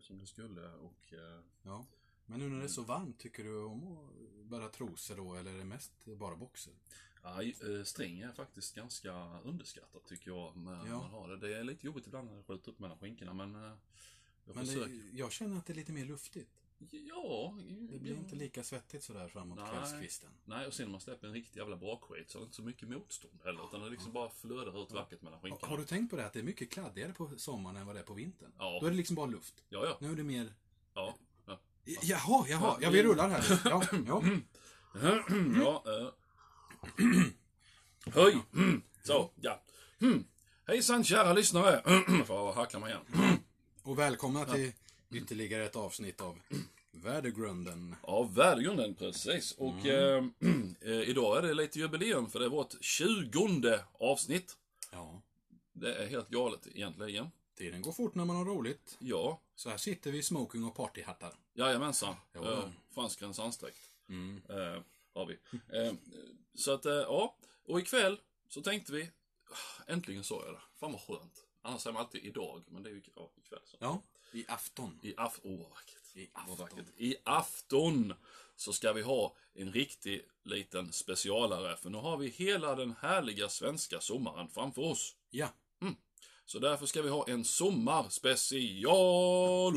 som det skulle och eh, Ja. Men nu när det är så varmt, tycker du om att bära trosor då, eller är det mest bara boxer? ja, eh, string är faktiskt ganska underskattat tycker jag. När Ja. man har det. det är lite jobbigt ibland när det skjuter upp mellan skinkorna men eh, jag Men försöker. det, jag känner att det är lite mer luftigt. Ja. Det blir inte lika svettigt sådär framåt Nej. kvällskvisten. Nej, och sen när man släpper en riktig jävla brakskit så är det inte så mycket motstånd heller. Utan det liksom bara flödar ut vackert mellan Har, skinkorna. har du tänkt på det att det är mycket kladdigare på sommaren än vad det är på vintern? Ja. Då är det liksom bara luft. Ja, ja. Nu är det mer... Ja. ja. Jaha, jaha, ja vi rullar här. Ja, ja. ja eh. Höj! Så, ja. Hejsan kära lyssnare! Får hackla mig igen. Och välkomna till ytterligare ett avsnitt av Värdegrunden. Ja, värdegrunden, precis. Och eh, eh, idag är det lite jubileum för det är vårt tjugonde avsnitt. Ja, Det är helt galet egentligen. tiden går fort när man har roligt. Ja, Så här sitter vi i smoking och partyhattar. jajamensan. Ja. Eh, franskens ansträckt. Mm. Eh, har vi. Eh, så att, eh, ja. Och ikväll så tänkte vi, ah, äntligen sa jag det. Fan vad skönt. Annars säger man alltid idag, men det är ju ja, ikväll. Så. Ja, i afton. I afton, åh vad vackert. I afton. vackert. I afton så ska vi ha en riktig liten specialare. För nu har vi hela den härliga svenska sommaren framför oss. Ja, Så därför ska vi ha en sommarspecial.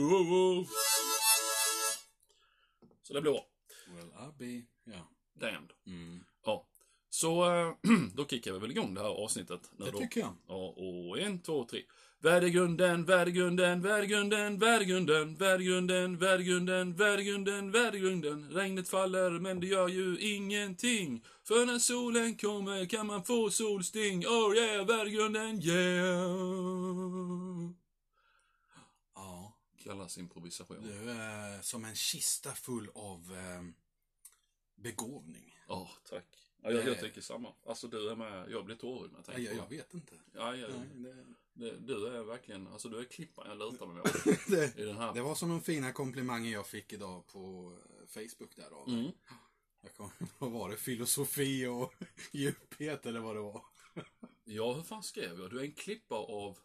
Så det blir bra. well I'll be... Ja. Damned. Mm. Ja. Så eh, då kickar vi väl igång det här avsnittet. Nu Det då. tycker jag. Ja, och en, två, tre. Värdegrunden, värdegrunden, värdegrunden, värdegrunden, värdegrunden, värdegrunden, värdegrunden, värdegrunden. Regnet faller, men det gör ju ingenting. För när solen kommer kan man få solsting. Oh yeah, värdegrunden, yeah. Ja, Kallas improvisation. du är som en kista full av eh, begåvning. Ja, tack. Ja, jag, jag Eh. tycker samma. Alltså du är med, jag blir tårögd när jag Jag, tänker jag, på jag det. vet inte. Ja, ja, Nej, det, det, du är verkligen, alltså du är klippan jag lutar mig mot det, i den här. det var som de fina komplimanger jag fick idag på eh, Facebook där av Mm. Jag kom, vad var det? Filosofi och djuphet eller vad det var. Ja, hur fan skrev jag? Du är en klippa av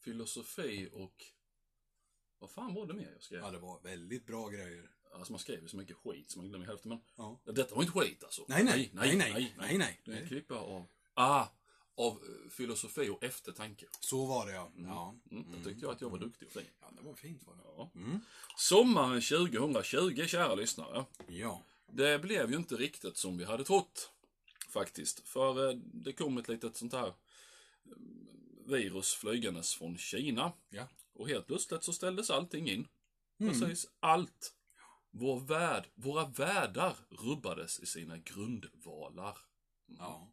filosofi och... Vad fan var det mer jag skrev? Ja, det var väldigt bra grejer. Alltså man skrev ju så mycket skit så man glömmer hälften. Men Ja. detta var inte skit alltså. Nej, nej. Nej, nej. Nej, nej. Du är en klippa av... Ah! Av eh, filosofi och eftertanke. Så var det ja. Ja, Mm. Jag tyckte jag att jag var duktig och fin. ja det var fint var det. Ja. Mm. Sommaren 2020, kära lyssnare. Ja. Det blev ju inte riktigt som vi hade trott. Faktiskt. För eh, det kom ett litet sånt här eh, virus flygandes från Kina. Ja. Och helt plötsligt så ställdes allting in. Mm. Precis allt. Vår värld, våra världar rubbades i sina grundvalar. Ja.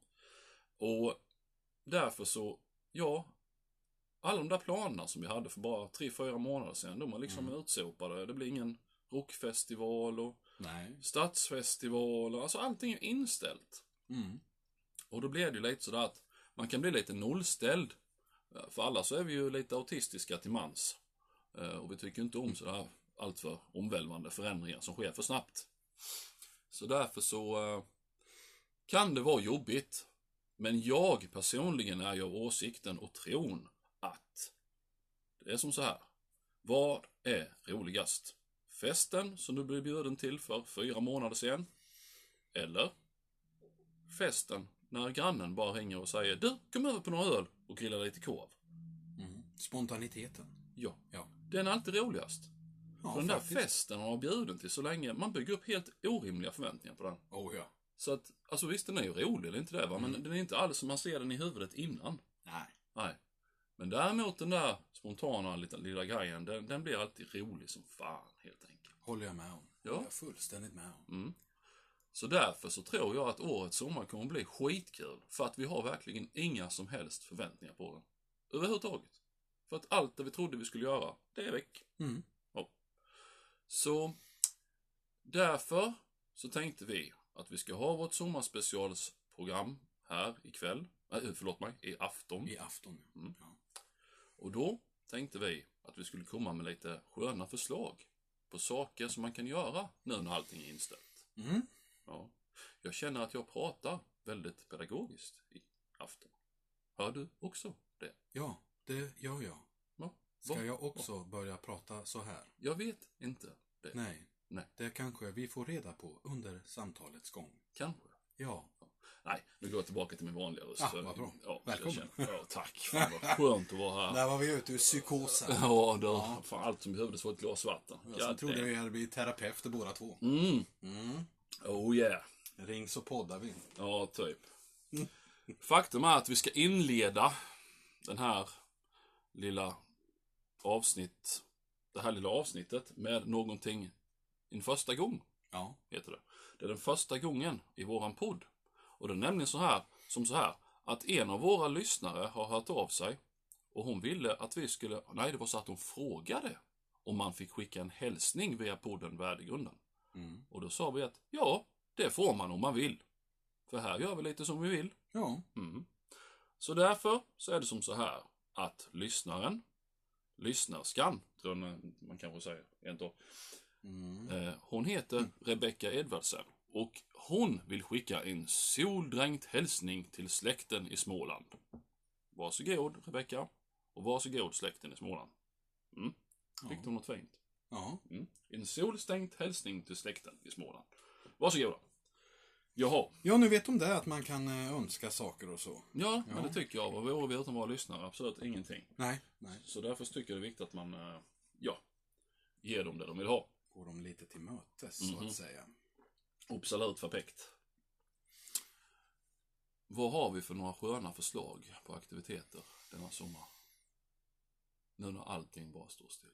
Och därför så, ja, alla de där planerna som vi hade för bara tre, fyra månader sedan, de är liksom Mm. utsopade. Det blir ingen rockfestival och Nej. stadsfestival och alltså allting är inställt. Mm. Och då blir det ju lite sådär att man kan bli lite nollställd. Eh, För alla så är vi ju lite autistiska till mans. Eh, Och vi tycker inte om sådär alltför omvälvande förändringar som sker för snabbt. Så därför så eh, kan det vara jobbigt. Men jag personligen är ju av åsikten och tron att det är som så här. Vad är roligast? Festen som du blev bjuden till för fyra månader sedan? Eller festen när grannen bara ringer och säger Du, kom över på några öl och grilla lite korv. Mm. Spontaniteten. Ja, Ja. den är alltid roligast. Ja, för den där faktiskt. festen man har bjuden till så länge, man bygger upp helt orimliga förväntningar på den. Oh ja. Så att, alltså visst den är ju rolig, är inte det va, Mm. men den är inte alls som man ser den i huvudet innan. Nej. Nej. Men däremot den där spontana lilla, lilla grejen, den, den blir alltid rolig som fan helt enkelt. Håller jag med om. Ja. Jag fullständigt med om. Mm. Så därför så tror jag att årets sommar kommer bli skitkul. För att vi har verkligen inga som helst förväntningar på den. Överhuvudtaget. För att allt det vi trodde vi skulle göra, det är väck. Mm. Så därför så tänkte vi att vi ska ha vårt sommarspecialsprogram här ikväll. Äh, förlåt mig, i afton. I afton. Mm. Ja. Och då tänkte vi att vi skulle komma med lite sköna förslag på saker som man kan göra nu när allting är inställt. Mm. Ja. Jag känner att jag pratar väldigt pedagogiskt i afton. Hör du också det? Ja, det gör jag. Ja. Ska jag också börja prata så här? Jag vet inte det. Nej. Nej. Det kanske vi får reda på under samtalets gång. Kanske. Ja. Nej, nu går jag tillbaka till min vanliga röst. Ja, Så- vad bra. Ja, Välkommen. känner- Ja, tack. Fan vad skönt att vara här. Där var vi ute ur psykosen. Ja, då, Fan, allt som behövdes var ett glas vatten. Jag trodde vi hade blivit terapeuter båda två. Mm. Mm. Oh yeah. Ring så poddar vi. Ja, typ. Faktum är att vi ska inleda den här lilla avsnitt, det här lilla avsnittet med någonting en första gång, Ja. heter det. Det är den första gången i våran podd. Och det är nämligen så här, som så här, att en av våra lyssnare har hört av sig och hon ville att vi skulle, nej det var så att hon frågade om man fick skicka en hälsning via podden Värdegrunden. Mm. Och då sa vi att ja, det får man om man vill. För här gör vi lite som vi vill. Ja. Mm. Så därför så är det som så här att lyssnaren, lyssnarskan, tror jag man kanske säger. Mm. Eh, hon heter Rebecca Edvardsen och hon vill skicka en soldränkt hälsning till släkten i Småland. Varsågod Rebecca och varsågod släkten i Småland. Mm. Fick Ja. du något fint? Ja. Mm. En solstänkt hälsning till släkten i Småland. Varsågoda. Jaha. ja, nu vet de det att man kan eh, önska saker och så. Ja, Ja. men det tycker jag. Vad vore vi utan våra lyssnare? Absolut ingenting. Nej. Nej. Så därför tycker jag det är viktigt att man, eh, ja, ger dem det de vill ha. Går de lite till mötes, så Mhm. att säga. Absolut perfekt. Vad har vi för några sköna förslag på aktiviteter denna sommar? Nu när allting bara står still.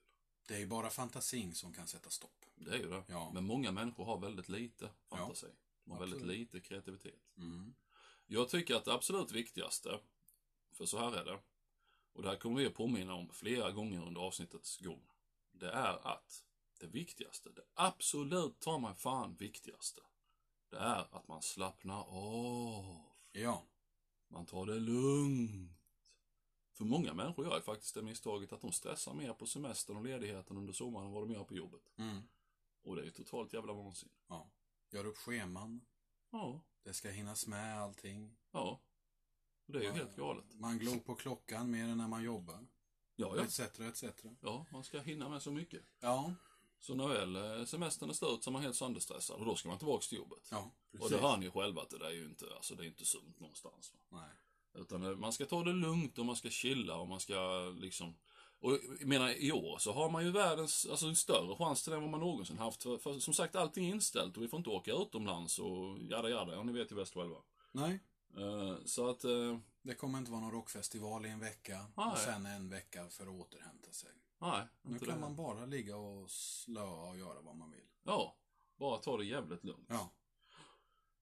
Det är ju bara fantasin som kan sätta stopp. Det är ju det. Ja. Men många människor har väldigt lite fantasi. De har väldigt lite kreativitet. Mm. Jag tycker att det absolut viktigaste, för så här är det, och det här kommer vi att påminna om flera gånger under avsnittets gång, det är att det viktigaste, det absolut ta mig fan viktigaste, det är att man slappnar av. Ja. Man tar det lugnt. För många människor gör ju faktiskt det misstaget att de stressar mer på semestern och ledigheten under sommaren än vad de gör på jobbet. Mm. Och det är ju totalt jävla vansinne. ja. Gör upp scheman. Ja, Det ska hinnas med allting. ja. Och det är ju Ja. helt galet. Man glor på klockan mer än när man jobbar. Ja, ja. Etc, etc. Ja, man ska hinna med så mycket. Ja. Så när väl eh, semestern är slut så är man helt sönderstressad och då ska man tillbaka till jobbet. Ja, och precis. det hör ni ju själva att det där är ju inte, alltså det är inte sunt någonstans. Va? Nej. Utan eh, man ska ta det lugnt och man ska chilla och man ska liksom och jag menar i år så har man ju världens, alltså en större chans till det än vad man någonsin haft. För, för som sagt allting är inställt och vi får inte åka utomlands och jada jada, ja ni vet ju bäst själva. Nej. Eh, så att, Det kommer inte vara någon rockfestival i en vecka. Nej. Och sen en vecka för att återhämta sig. nej. Nu kan det. man bara ligga och slöa och göra vad man vill. Ja, bara ta det jävligt lugnt. Ja.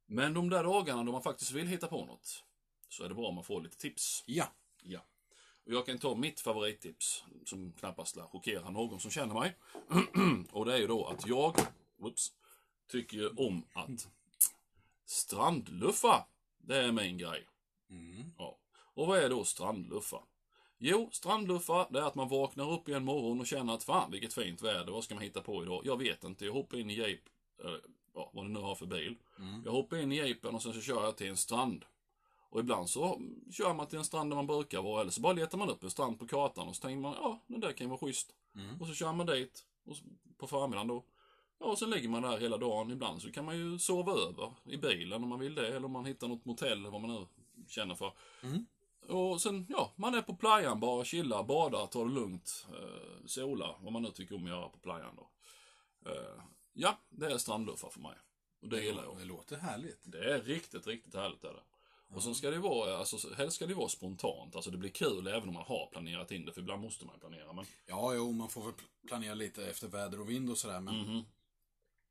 Men de där dagarna då man faktiskt vill hitta på något, så är det bra om man får lite tips. Ja. Ja. Och jag kan ta mitt favorittips, som knappast lär chockera någon som känner mig. och det är ju då att jag, whoops, tycker om att strandluffa. Det är min grej. Mm. Ja. Och vad är då strandluffa? Jo, strandluffa, det är att man vaknar upp i en morgon och känner att fan vilket fint väder, vad ska man hitta på idag? Jag vet inte, jag hoppar in i jeep, eh, ja, vad det nu har för bil. Mm. Jag hoppar in i jeepen och sen så kör jag till en strand. Och ibland så kör man till en strand där man brukar vara, eller så bara letar man upp en strand på kartan och så tänker man, ja, den där kan ju vara schysst. Mm. Och så kör man dit, och så, på förmiddagen då. Ja, och sen ligger man där hela dagen. Ibland så kan man ju sova över i bilen om man vill det, eller om man hittar något motell, eller vad man nu känner för. Mm. Och sen, ja, man är på playan bara, chillar, badar, tar det lugnt, eh, solar, vad man nu tycker om att göra på playan då. Eh, ja, det är strandluffar för mig. Och det gillar jag. Det låter härligt. Det är riktigt, riktigt härligt är det. Och sen ska det vara, alltså helst ska det vara spontant. Alltså det blir kul även om man har planerat in det, för ibland måste man planera. Men, Ja, jo, man får väl planera lite efter väder och vind och sådär. Men, Mhm.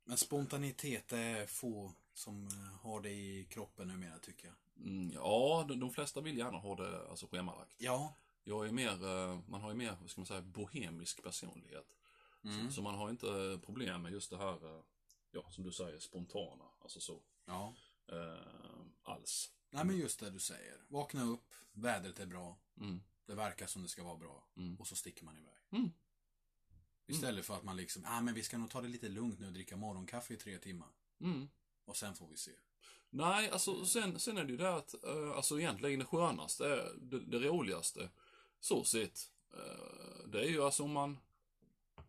men spontanitet är få som eh, har det i kroppen numera, tycker jag. Mm, ja, de, de flesta vill gärna ha det alltså, schemalagt. Ja. Jag är mer, eh, man har ju mer, vad ska man säga, bohemisk personlighet. Mm. Så, så man har inte problem med just det här, eh, ja, som du säger, spontana. Alltså så, Ja. eh, alls. Nej, men just det du säger. Vakna upp, vädret är bra, Mm. det verkar som det ska vara bra. Mm. Och så sticker man iväg. Mm. Istället för att man liksom, ah men vi ska nog ta det lite lugnt nu och dricka morgonkaffe i tre timmar. Mm. Och sen får vi se. Nej, alltså sen, sen är det ju det att, eh, alltså egentligen det skönaste, det, det roligaste, så sett, Eh, det är ju alltså om man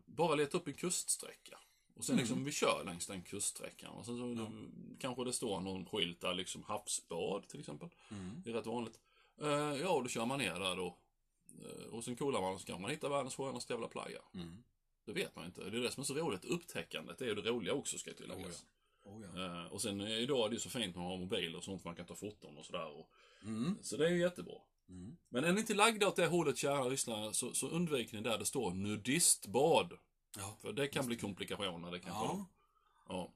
bara letar upp en kuststräcka. Och sen Mm. liksom vi kör längs den kuststräckan. Och sen så kanske det står någon skylt där liksom havsbad till exempel. Mm. Det är rätt vanligt. Eh, ja, då kör man ner där då. Och sen kollar man och så kan man hitta världens skönaste jävla playa. Mm. Det vet man inte. Det är det som är så roligt. Upptäckandet det är ju det roliga också ska tilläggas. Oh, ja. Eh, och sen idag är det ju så fint när man har mobiler och sånt man kan ta foton och sådär. Och, Mm. så det är ju jättebra. Mm. Men är ni inte lagda åt det hållet kära lyssnare så, så undvik ni där det står nudistbad. Ja. För det kan bli komplikationer. Det kan Ja. ja. ja.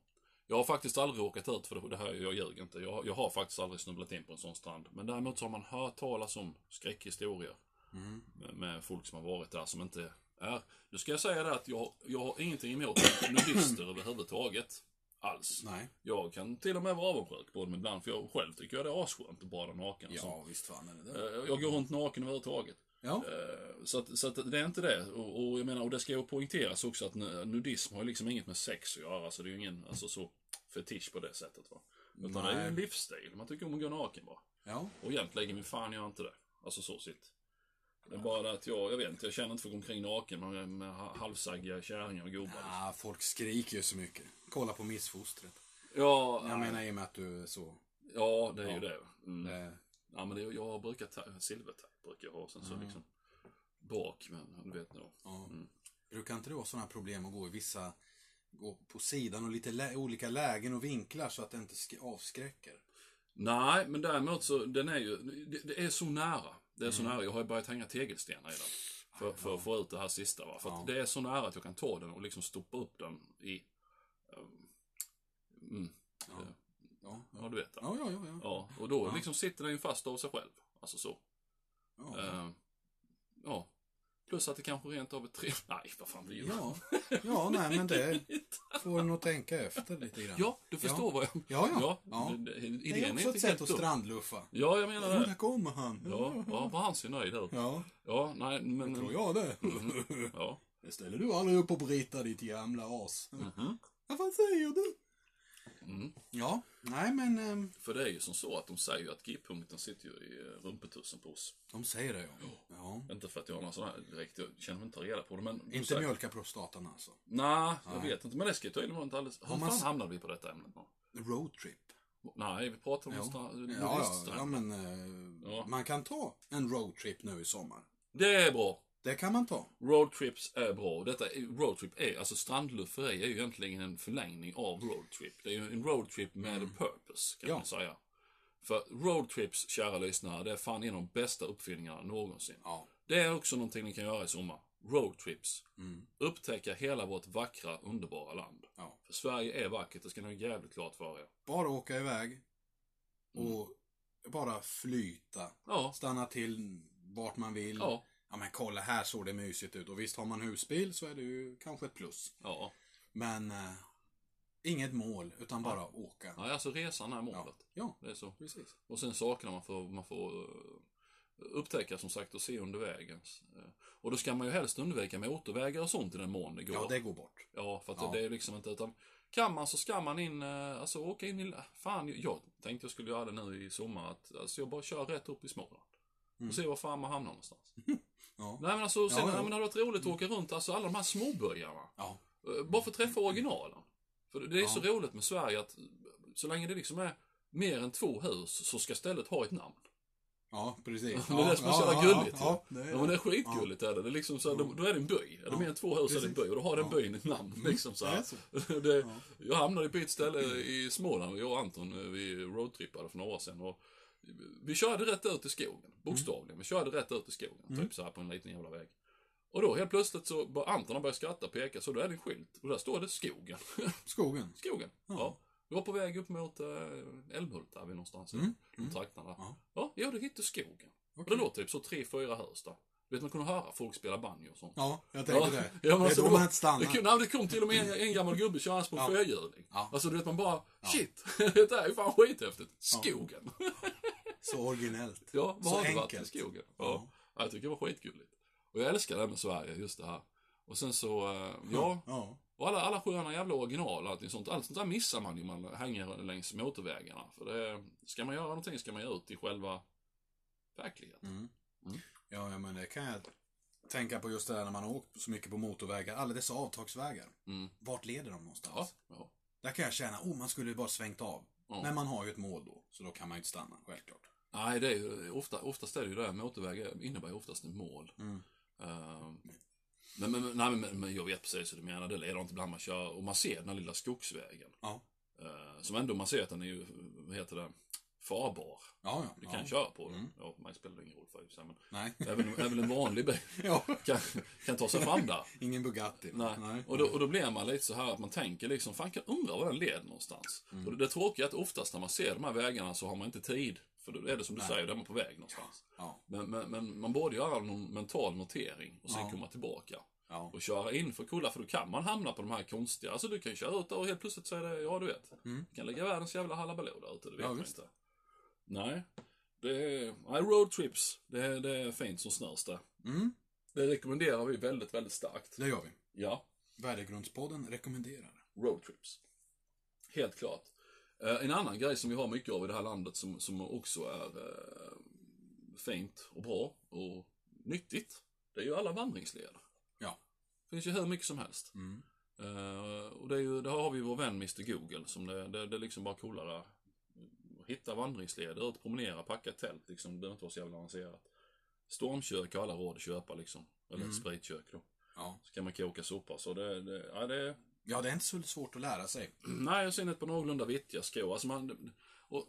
Jag har faktiskt aldrig råkat ut för det, det här, jag ljuger inte. Jag, jag har faktiskt aldrig snubblat in på en sån strand. Men däremot så har man hört talas om skräckhistorier Mm. med, med folk som har varit där som inte är. Nu ska jag säga det att jag, jag har ingenting emot nudister överhuvudtaget. Alls. Nej. Jag kan till och med vara avundsjuk på dem ibland, för jag själv tycker jag det är asskönt att bada naken. Ja, visst fan är det det. Eh, Jag går runt naken överhuvudtaget. Ja. Eh, Så, att, så att det är inte det. Och, och jag menar, och det ska ju poängteras också att nu- nudism har ju liksom inget med sex att göra. Så det är ju ingen alltså, så fetisch på det sättet. Va? Utan det är ju Nej. en livsstil. Man tycker om att gå naken bara. Ja. Och egentligen, min fan gör inte det. Alltså så sitt. Det är bara att jag, jag vet inte, jag känner inte för att gå omkring naken med, med ha- halvsaggiga kärringar och gubbar. Ah, folk skriker ju så mycket. Kolla på missfostret. Ja, Jag menar i och med att du är så... ja, det är Ja. ju det. Mm. Det, Ja, men det, jag brukar ta, silvertejp brukar jag ha. Sen så Mm. liksom bak, men du vet nog. ja. Mm. Brukar inte det vara sådana problem att gå i vissa... Gå på sidan och lite lä- olika lägen och vinklar så att det inte sk- avskräcker? Nej, men däremot så, den är ju, det, det är så nära. Det är så Mm. nära. Jag har ju börjat hänga tegelstenar i den. För, för att få ut det här sista va. För Ja. att det är så nära att jag kan ta den och liksom stoppa upp den i, um, mm, Ja. eh, Ja, ja du vet det. ja, ja. ja, ja. Ja, och då Ja. liksom sitter den ju fast av sig själv. Alltså så. ja. Eh, ja. Plus att det kanske rent av är tre... Nej, vad fan blir det? Ja, ja nej men det får en att tänka efter lite grann. Ja, du förstår Ja. vad jag... ja. ja. Ja, ja. det- det- Det är också ett sätt att strandluffa. Ja, jag menar Ja, där det. kommer han. Ja, ja, vad han ser nöjd ut. Ja, Ja, nej, men... tror jag det. Ja. Det ställer du aldrig upp på Brita, ditt gamla as. Mhm. Ja, vad säger du? Mm. Ja, nej men ehm, För det är ju som så att de säger ju att G-punkten sitter ju i eh, rumpetussen på oss. de säger det ja. ja. Inte för att jag har någon sån här direkt, jag känner mig inte reda på det men... Inte säger- mjölka prostatan alltså. Nej, jag vet inte. Men det ska ju tydligen vara inte alldeles... Hur man fan hamnade vi på detta ämnet nu? Roadtrip. Nej, vi pratar om Ja. stra- Ja, ja, ja men eh, Ja. man kan ta en roadtrip nu i sommar. Det är bra. Det kan man ta. Roadtrips är bra. Detta roadtrip är, alltså strandlufferi är ju egentligen en förlängning av roadtrip. Det är ju en roadtrip med a purpose, kan Mm. Ja. man säga. För roadtrips, kära lyssnare, det är fan en av de bästa uppfinningarna någonsin. Ja. Det är också någonting ni kan göra i sommar. Roadtrips. Mm. Upptäcka hela vårt vackra, underbara land. ja. För Sverige är vackert, det ska ni ha jävligt klart för er. Bara åka iväg Mm. och bara flyta. Ja, Stanna till vart man vill. ja, Ja men kolla här såg det mysigt ut. Och visst har man husbil så är det ju kanske ett plus. ja. Men eh, inget mål utan bara åka. Nej, alltså resan är Ja. målet. ja, Det är så. precis. Och sen sakerna man får, man får eh, upptäcka som sagt och se under vägen. Eh, Och då ska man ju helst undvika motorvägar och sånt i den mån det går. Ja, det går bort. Ja, för att Ja. det är liksom inte utan kan man så ska man in, eh, alltså åka in i, fan jag tänkte jag skulle göra det nu i sommar att alltså jag bara kör rätt upp i Småland. Mm. Och se var fan man hamnar någonstans. Ja. Nej men alltså, sen, Ja, ja. ja, men det hade varit roligt att åka runt, alltså alla de här småbyarna. Ja. Eh, Bara för att träffa originalen. För det är Ja. så roligt med Sverige att så länge det liksom är mer än två hus så ska stället ha ett namn. Ja, precis. Men det är som är så jävla gulligt, Ja, ja, Ja men det är skitgulligt är det. det är liksom så här, då, då är det en by. Är det mer än två hus är det en by och då har den byn ett namn. Liksom så Det här. det, Ja. Jag hamnade på ett ställe i Småland, jag och Anton, eh, vi roadtrippade för några år sedan. Och vi körde rätt ut i skogen, bokstavligen. Vi körde rätt ut i skogen, Mm. typ så här på en liten jävla väg. Och då helt plötsligt så bör Anton har börjat skratta och peka, så då är det en skylt. Och där står det skogen. Skogen. skogen. Ja. Ja. Vi var på väg upp mot äh, Älmhult där vi någonstans. Mm. De Mm. trakterna där. Ja. Ja, ja, det hittade skogen. Och Okej. det låter typ så tre, fyra hus där. Du vet, man kunde höra folk spela banjo och sånt. Ja, jag tänkte det. Ja, men det är alltså, då man inte stannar. det, nej, det kom till och med en, en gammal gubbe körandes på en Ja. fyrhjuling. Ja. Alltså du vet man bara, Ja. shit, det här är fan skithäftigt. Skogen. Så originellt. Ja, vad Så har det varit i skogen? Ja. Ja. ja. Jag tycker det var skitgulligt. Och jag älskar det här med Sverige, just det här. Och sen så, eh, ja, Ja. och alla, alla sköna jävla original och allting sånt. Allt sånt där missar man ju man hänger längs motorvägarna. För det, ska man göra någonting ska man ju ut i själva verkligheten. Mm. Mm. Ja, ja, men det kan jag tänka på just det här när man har åkt så mycket på motorvägar. Alla dessa avtagsvägar. Mm. Vart leder de någonstans? Ja, ja. Där kan jag känna, oh man skulle ju bara svängt av. Ja. Men man har ju ett mål då, så då kan man ju inte stanna, självklart. Nej, det är ju, ofta, oftast är det ju det. Motorvägar innebär ju oftast ett mål. Mm. Ehm, men, men, nej, men, men jag vet precis hur du menar. Det leder inte ibland man kör och man ser den här lilla skogsvägen. Ja. Uh, som ändå man ser att den är ju, vad heter det, farbar. Ja, ja. Du ja. kan köra på den. Mm. Ja, mig spelar det ingen roll för sig, men Nej. även, även en vanlig bil ja. kan, kan ta sig fram där. Ingen Bugatti. Nej. Och, då, och då blir man lite så här att man tänker liksom, fan kan undra var den leder någonstans. Mm. Och det, det tråkiga är att oftast när man ser de här vägarna så har man inte tid. För då är det som du Nej. säger, då är man på väg någonstans. Ja. Men, men, men man borde göra någon mental notering och sen Ja. komma tillbaka. Ja. Och köra in för att kolla, för då kan man hamna på de här konstiga, alltså du kan köra ut där och helt plötsligt så är det, ja du vet. Mm. Du kan lägga världens jävla halabaloo där ute, det vet Ja, man inte. Nej, det är, nej, roadtrips, det, är- det är fint som snörs det. Mm. Det rekommenderar vi väldigt, väldigt starkt. Det gör vi. Ja, Värdegrundspodden rekommenderar. roadtrips. Helt klart. Eh, en annan grej som vi har mycket av i det här landet som, som också är eh, fint och bra och nyttigt. Det är ju alla vandringsleder. Ja. Det finns ju hur mycket som helst. Mm. Eh, och det är ju, där har vi vår vän Mr Google som det, det, det är liksom bara coolare. att Hitta vandringsleder, ut, promenera, packa ett tält liksom. Det behöver inte vara så jävla avancerat. Stormkök har alla råd att köpa liksom. Eller Mm. spritkök då. Ja. Så kan man koka soppa. Så det, det, ja, det, ja, det är inte så svårt att lära sig. Nej, jag ser ett par någorlunda vettiga skor. Alltså man, och,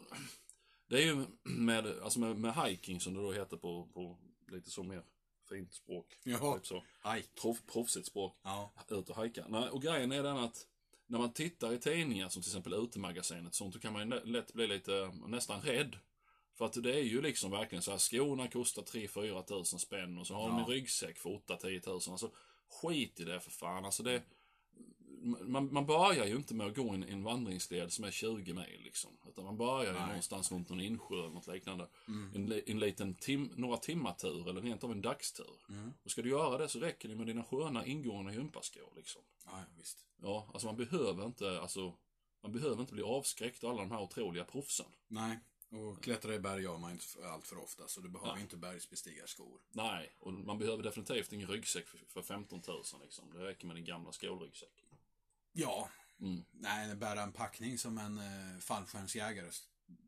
det är ju med, alltså med, med hiking som det då heter på, på lite så mer fint språk. Ja. Typ så. Hike. Proff, proffsigt språk. Ja. Ut och hajka. Nej, och grejen är den att när man tittar i tidningar som till exempel Utemagasinet sånt, då kan man ju lä- lätt bli lite nästan rädd. För att det är ju liksom verkligen så här, skorna kostar 3-4 tusen spänn och så har de en Ja. ryggsäck för 8-10 tusen. Alltså skit i det för fan. Alltså det, man, man börjar ju inte med att gå en, en vandringsled som är 20 mil liksom. Utan man börjar ju Nej. någonstans runt någon insjö eller något liknande. Mm. En, en liten tim, några timmar tur eller rent av en dagstur. Mm. Och ska du göra det så räcker det med dina sköna ingående gympaskor liksom. Ja, visst. Ja, alltså man behöver inte, alltså, man behöver inte bli avskräckt av alla de här otroliga proffsen. Nej. Och klättra i berg gör man inte allt för ofta, så du behöver Nej. inte bergsbestigarskor. Nej, och man behöver definitivt ingen ryggsäck för, för 15 000 liksom. Det räcker med din gamla skolryggsäck. Ja. Mm. Nej, bära en packning som en eh, fallskärmsjägare.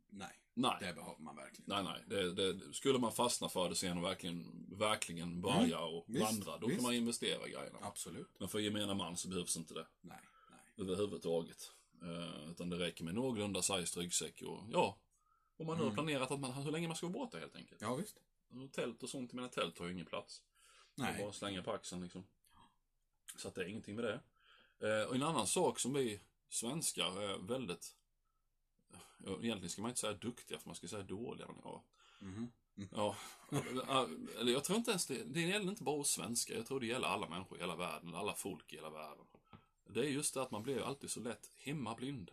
Nej, Nej, det behöver man verkligen nej, nej. Det, det, skulle man fastna för det sen och verkligen, verkligen börja och Mm. Visst, vandra, då visst. kan man investera i grejerna. Absolut. Men för gemene man så behövs inte det Nej, nej. överhuvudtaget. Uh, utan det räcker med någorlunda sized ryggsäck och ja, om man nu har Mm. planerat att man, hur länge man ska vara borta helt enkelt. Ja, visst. Och tält och sånt, jag menar tält har ju ingen plats. Nej. Nej. Bara slänga på axeln liksom. Så att det är ingenting med det. Eh, och en annan sak som vi svenskar är väldigt, egentligen ska man inte säga duktiga, för man ska säga dåliga. Men, ja, Mhm. ja, ja, eller jag tror inte ens det, det gäller inte bara oss svenskar, jag tror det gäller alla människor i hela världen, alla folk i hela världen. Det är just det att man blir ju alltid så lätt hemmablind.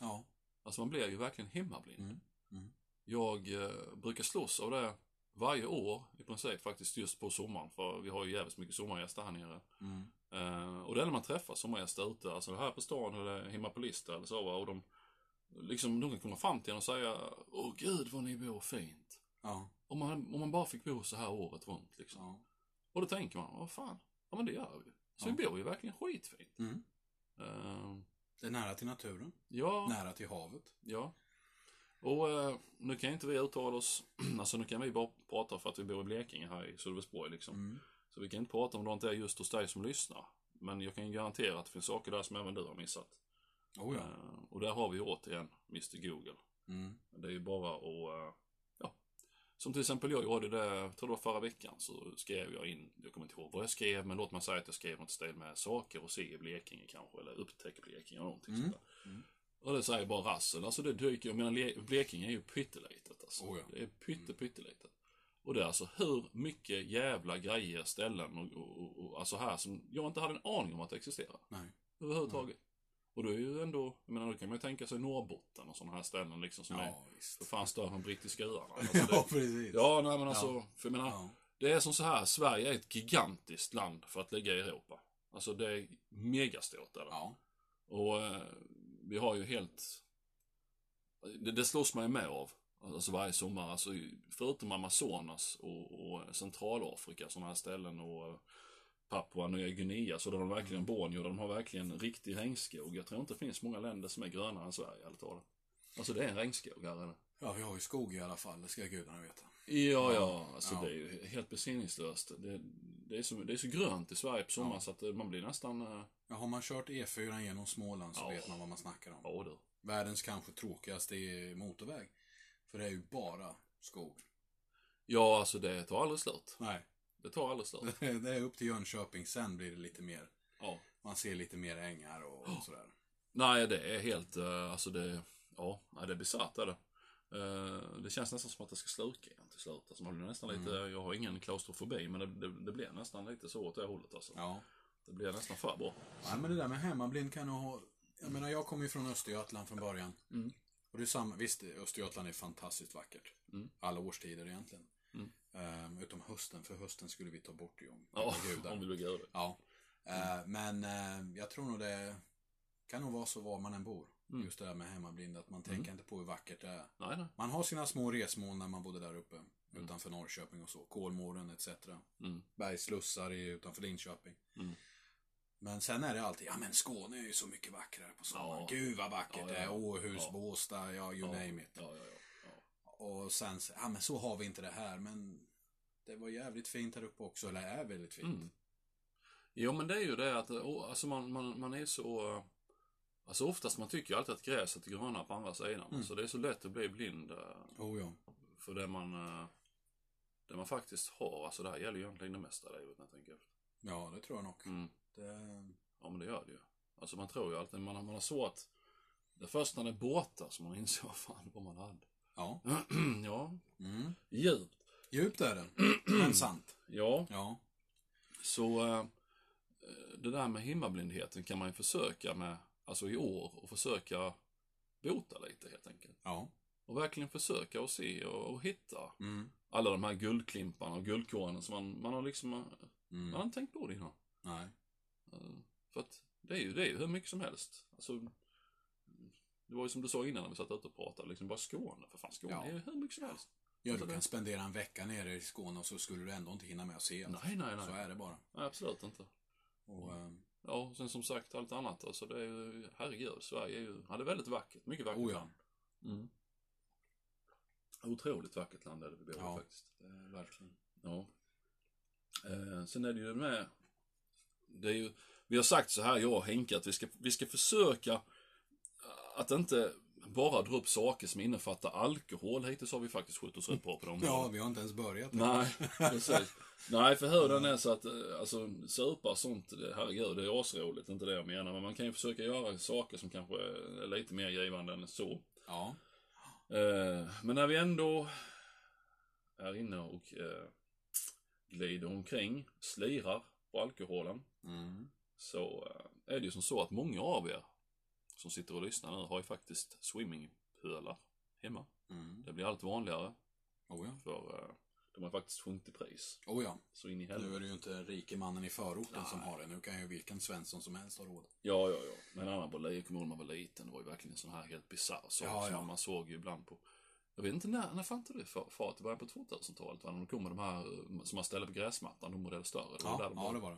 Ja. Alltså man blir ju verkligen hemmablind. Mm. Mm. Jag eh, brukar slåss av det varje år i princip faktiskt just på sommaren. För vi har ju jävligt mycket sommargäster här nere. Mm. Eh, och det är när man träffar sommargäster ute, alltså här på stan eller hemma på Lister eller så va, och de liksom, de kan komma fram till en och säga Åh gud vad ni bor fint. Ja. Om man, om man bara fick bo så här året runt liksom. ja. Och då tänker man, vad fan, ja men det gör vi. Så Ja. vi bor ju verkligen skitfint. Mm. Eh, Det är nära till naturen. ja, Nära till havet. Ja. Och eh, nu kan inte vi uttala oss, alltså nu kan vi bara prata för att vi bor i Blekinge här i Sölvesborg liksom. Mm. Så vi kan inte prata om det inte är just hos dig som lyssnar. Men jag kan garantera att det finns saker där som även du har missat. Oh ja. Eh, och där har vi återigen Mr Google. Mm. Det är ju bara att, eh, ja. Som till exempel jag gjorde det, jag tror det var förra veckan, så skrev jag in, jag kommer inte ihåg vad jag skrev, men låt mig säga att jag skrev något stil med saker att se i Blekinge kanske, eller upptäck Blekinge eller någonting Mm. sånt där. Mm. Och det säger bara rassel, alltså det dyker, jag menar Le- Blekinge är ju pyttelitet alltså. Oh ja. Det är pytte, pyttelitet. Och det är alltså hur mycket jävla grejer, ställen och, och, och, och alltså här som jag inte hade en aning om att det existerar. Nej. Överhuvudtaget. Och då är ju ändå, jag menar då kan man ju tänka sig Norrbotten och sådana här ställen liksom som är Ja, visst. för fan större än brittiska öarna. Alltså det, Ja, precis. ja, nej men alltså, för jag menar, Ja. det är som så här, Sverige är ett gigantiskt land för att ligga i Europa. Alltså det är megastort är det. Ja. Och eh, vi har ju helt, det, det slåss man ju med av. Alltså varje sommar, alltså förutom Amazonas och, och Centralafrika, sådana här ställen och Papua Nya Guinea, så där de verkligen Borneo, där de har verkligen riktig regnskog. Jag tror inte det finns många länder som är grönare än Sverige, ärligt talat. Alltså det är en regnskog här inne. Ja, vi har ju skog i alla fall, det ska gudarna veta. Ja, ja, alltså Ja. det är ju helt besinningslöst. Det, det, är så, det är så grönt i Sverige på sommaren Ja. så att eh, man blir nästan, eh, Ja, har man kört E4 genom Småland så Ja. vet man vad man snackar om. ja du. Världens kanske tråkigaste motorväg. För det är ju bara skog. Ja, alltså det tar aldrig slut. Nej, Det tar aldrig slut. det är upp till Jönköping, sen blir det lite mer. Ja. Man ser lite mer ängar och, och sådär. Nej, det är helt, eh, alltså det, ja, det är bisarrt är det. Eh, Det känns nästan som att det ska sluka igen till slut. Alltså man blir nästan lite, jag har ingen klaustrofobi, men det, det, det blir nästan lite så åt det hållet alltså. Ja. Det blir nästan för bra. Nej, men det där med hemmablind kan nog ha... Jag menar, jag kommer ju från Östergötland från början. Mm. Och det är samma, visst, Östergötland är fantastiskt vackert. Mm. Alla årstider egentligen. Mm. Ehm, utom hösten, för hösten skulle vi ta bort det om Ja, var gudar. om vi blir gudar. Ja. Eh, men eh, jag tror nog det kan nog vara så var man än bor. Mm. Just det där med hemmablind, att man tänker inte på hur vackert det är. Nej, nej. Man har sina små resmål när man bodde där uppe. Utanför Norrköping och så. Kolmården etc. Mm. Bergslussar utanför Linköping. Men sen är det alltid, ja men Skåne är ju så mycket vackrare på sommaren. Ja. Gud vad vackert det ja, är. ja. Åhus, Ja. Båstad, ja you name it. Och sen, så- ja men så har vi inte det här. Men det var jävligt fint här uppe också. Eller är väldigt fint. Mm. Jo, men det är ju det att, alltså man, man, man är så... Alltså oftast, man tycker ju alltid att gräset är grönare på andra sidan. Mm. Så det är så lätt att bli blind eh, Oh ja. för det man, eh, det man faktiskt har. Alltså det här gäller ju egentligen det mesta i livet när jag tänker efter. Ja, det tror jag nog. Mm. Det, Ja, men det gör det ju. Alltså man tror ju alltid, man, man har så att det är först när det är båtar som man inser vad fan vad man hade. ja. ja, Mm. djupt. Djupt är det. men sant. Ja, Ja. så eh, det där med himmablindheten kan man ju försöka med, alltså i år, och försöka bota lite helt enkelt. Ja. Och verkligen försöka och se och, och hitta Mm. alla de här guldklimparna och guldkornen som man, man har liksom, man Mm. har inte tänkt på det innan. Nej. Eh, För att det är ju, det är ju hur mycket som helst. Alltså, det var ju som du sa innan när vi satt ute och pratade, liksom bara Skåne, för fan Skåne Ja. är ju hur mycket som helst. Ja, Alltså du det- kan spendera en vecka nere i Skåne och så skulle du ändå inte hinna med att se allt. Nej, nej, nej. Så är det bara. nej absolut inte. Och, ehm, Ja, och sen som sagt allt annat, alltså det är ju, herregud, Sverige är ju, ja, det är väldigt vackert, mycket vackert Oh ja. land. Mm. Otroligt vackert land är det vi bor i Ja. faktiskt. eh, verkligen. Ja. Eh, sen är det ju med, det är ju, vi har sagt så här, jag och Henke, att vi ska, vi ska försöka att inte bara dra upp saker som innefattar alkohol. Hittills har vi faktiskt skjutit oss rätt bra på dem. Ja, vi har inte ens börjat. Nej, precis. Nej, för hur den är så att, eh, alltså, supa och sånt, herregud, det är asroligt, inte det jag menar. Men man kan ju försöka göra saker som kanske är lite mer givande än så. Ja. Eh, men när vi ändå är inne och eh, glider omkring, slirar på alkoholen, Mm. så eh, är det ju som så att många av er som sitter och lyssnar nu har ju faktiskt swimmingpölar hemma. Mm. Det blir allt vanligare, Oh ja. för eh, de har faktiskt sjunkit i pris. Oh ja. Så in i Nu helvete. är det ju inte rike mannen i förorten som har det. Nu kan ju vilken Svensson som helst ha råd. Ja, ja, ja. Men en annan på jag kommer ihåg när man var liten, det var ju verkligen sån här helt bisarr sak Ja, ja. man såg ju ibland på jag vet inte när, när fann det fa- fart? Det var på 2000-talet, va? När de kom med de här eh, som man ställer på gräsmattan, de modell större. Det Ja, där de ja det var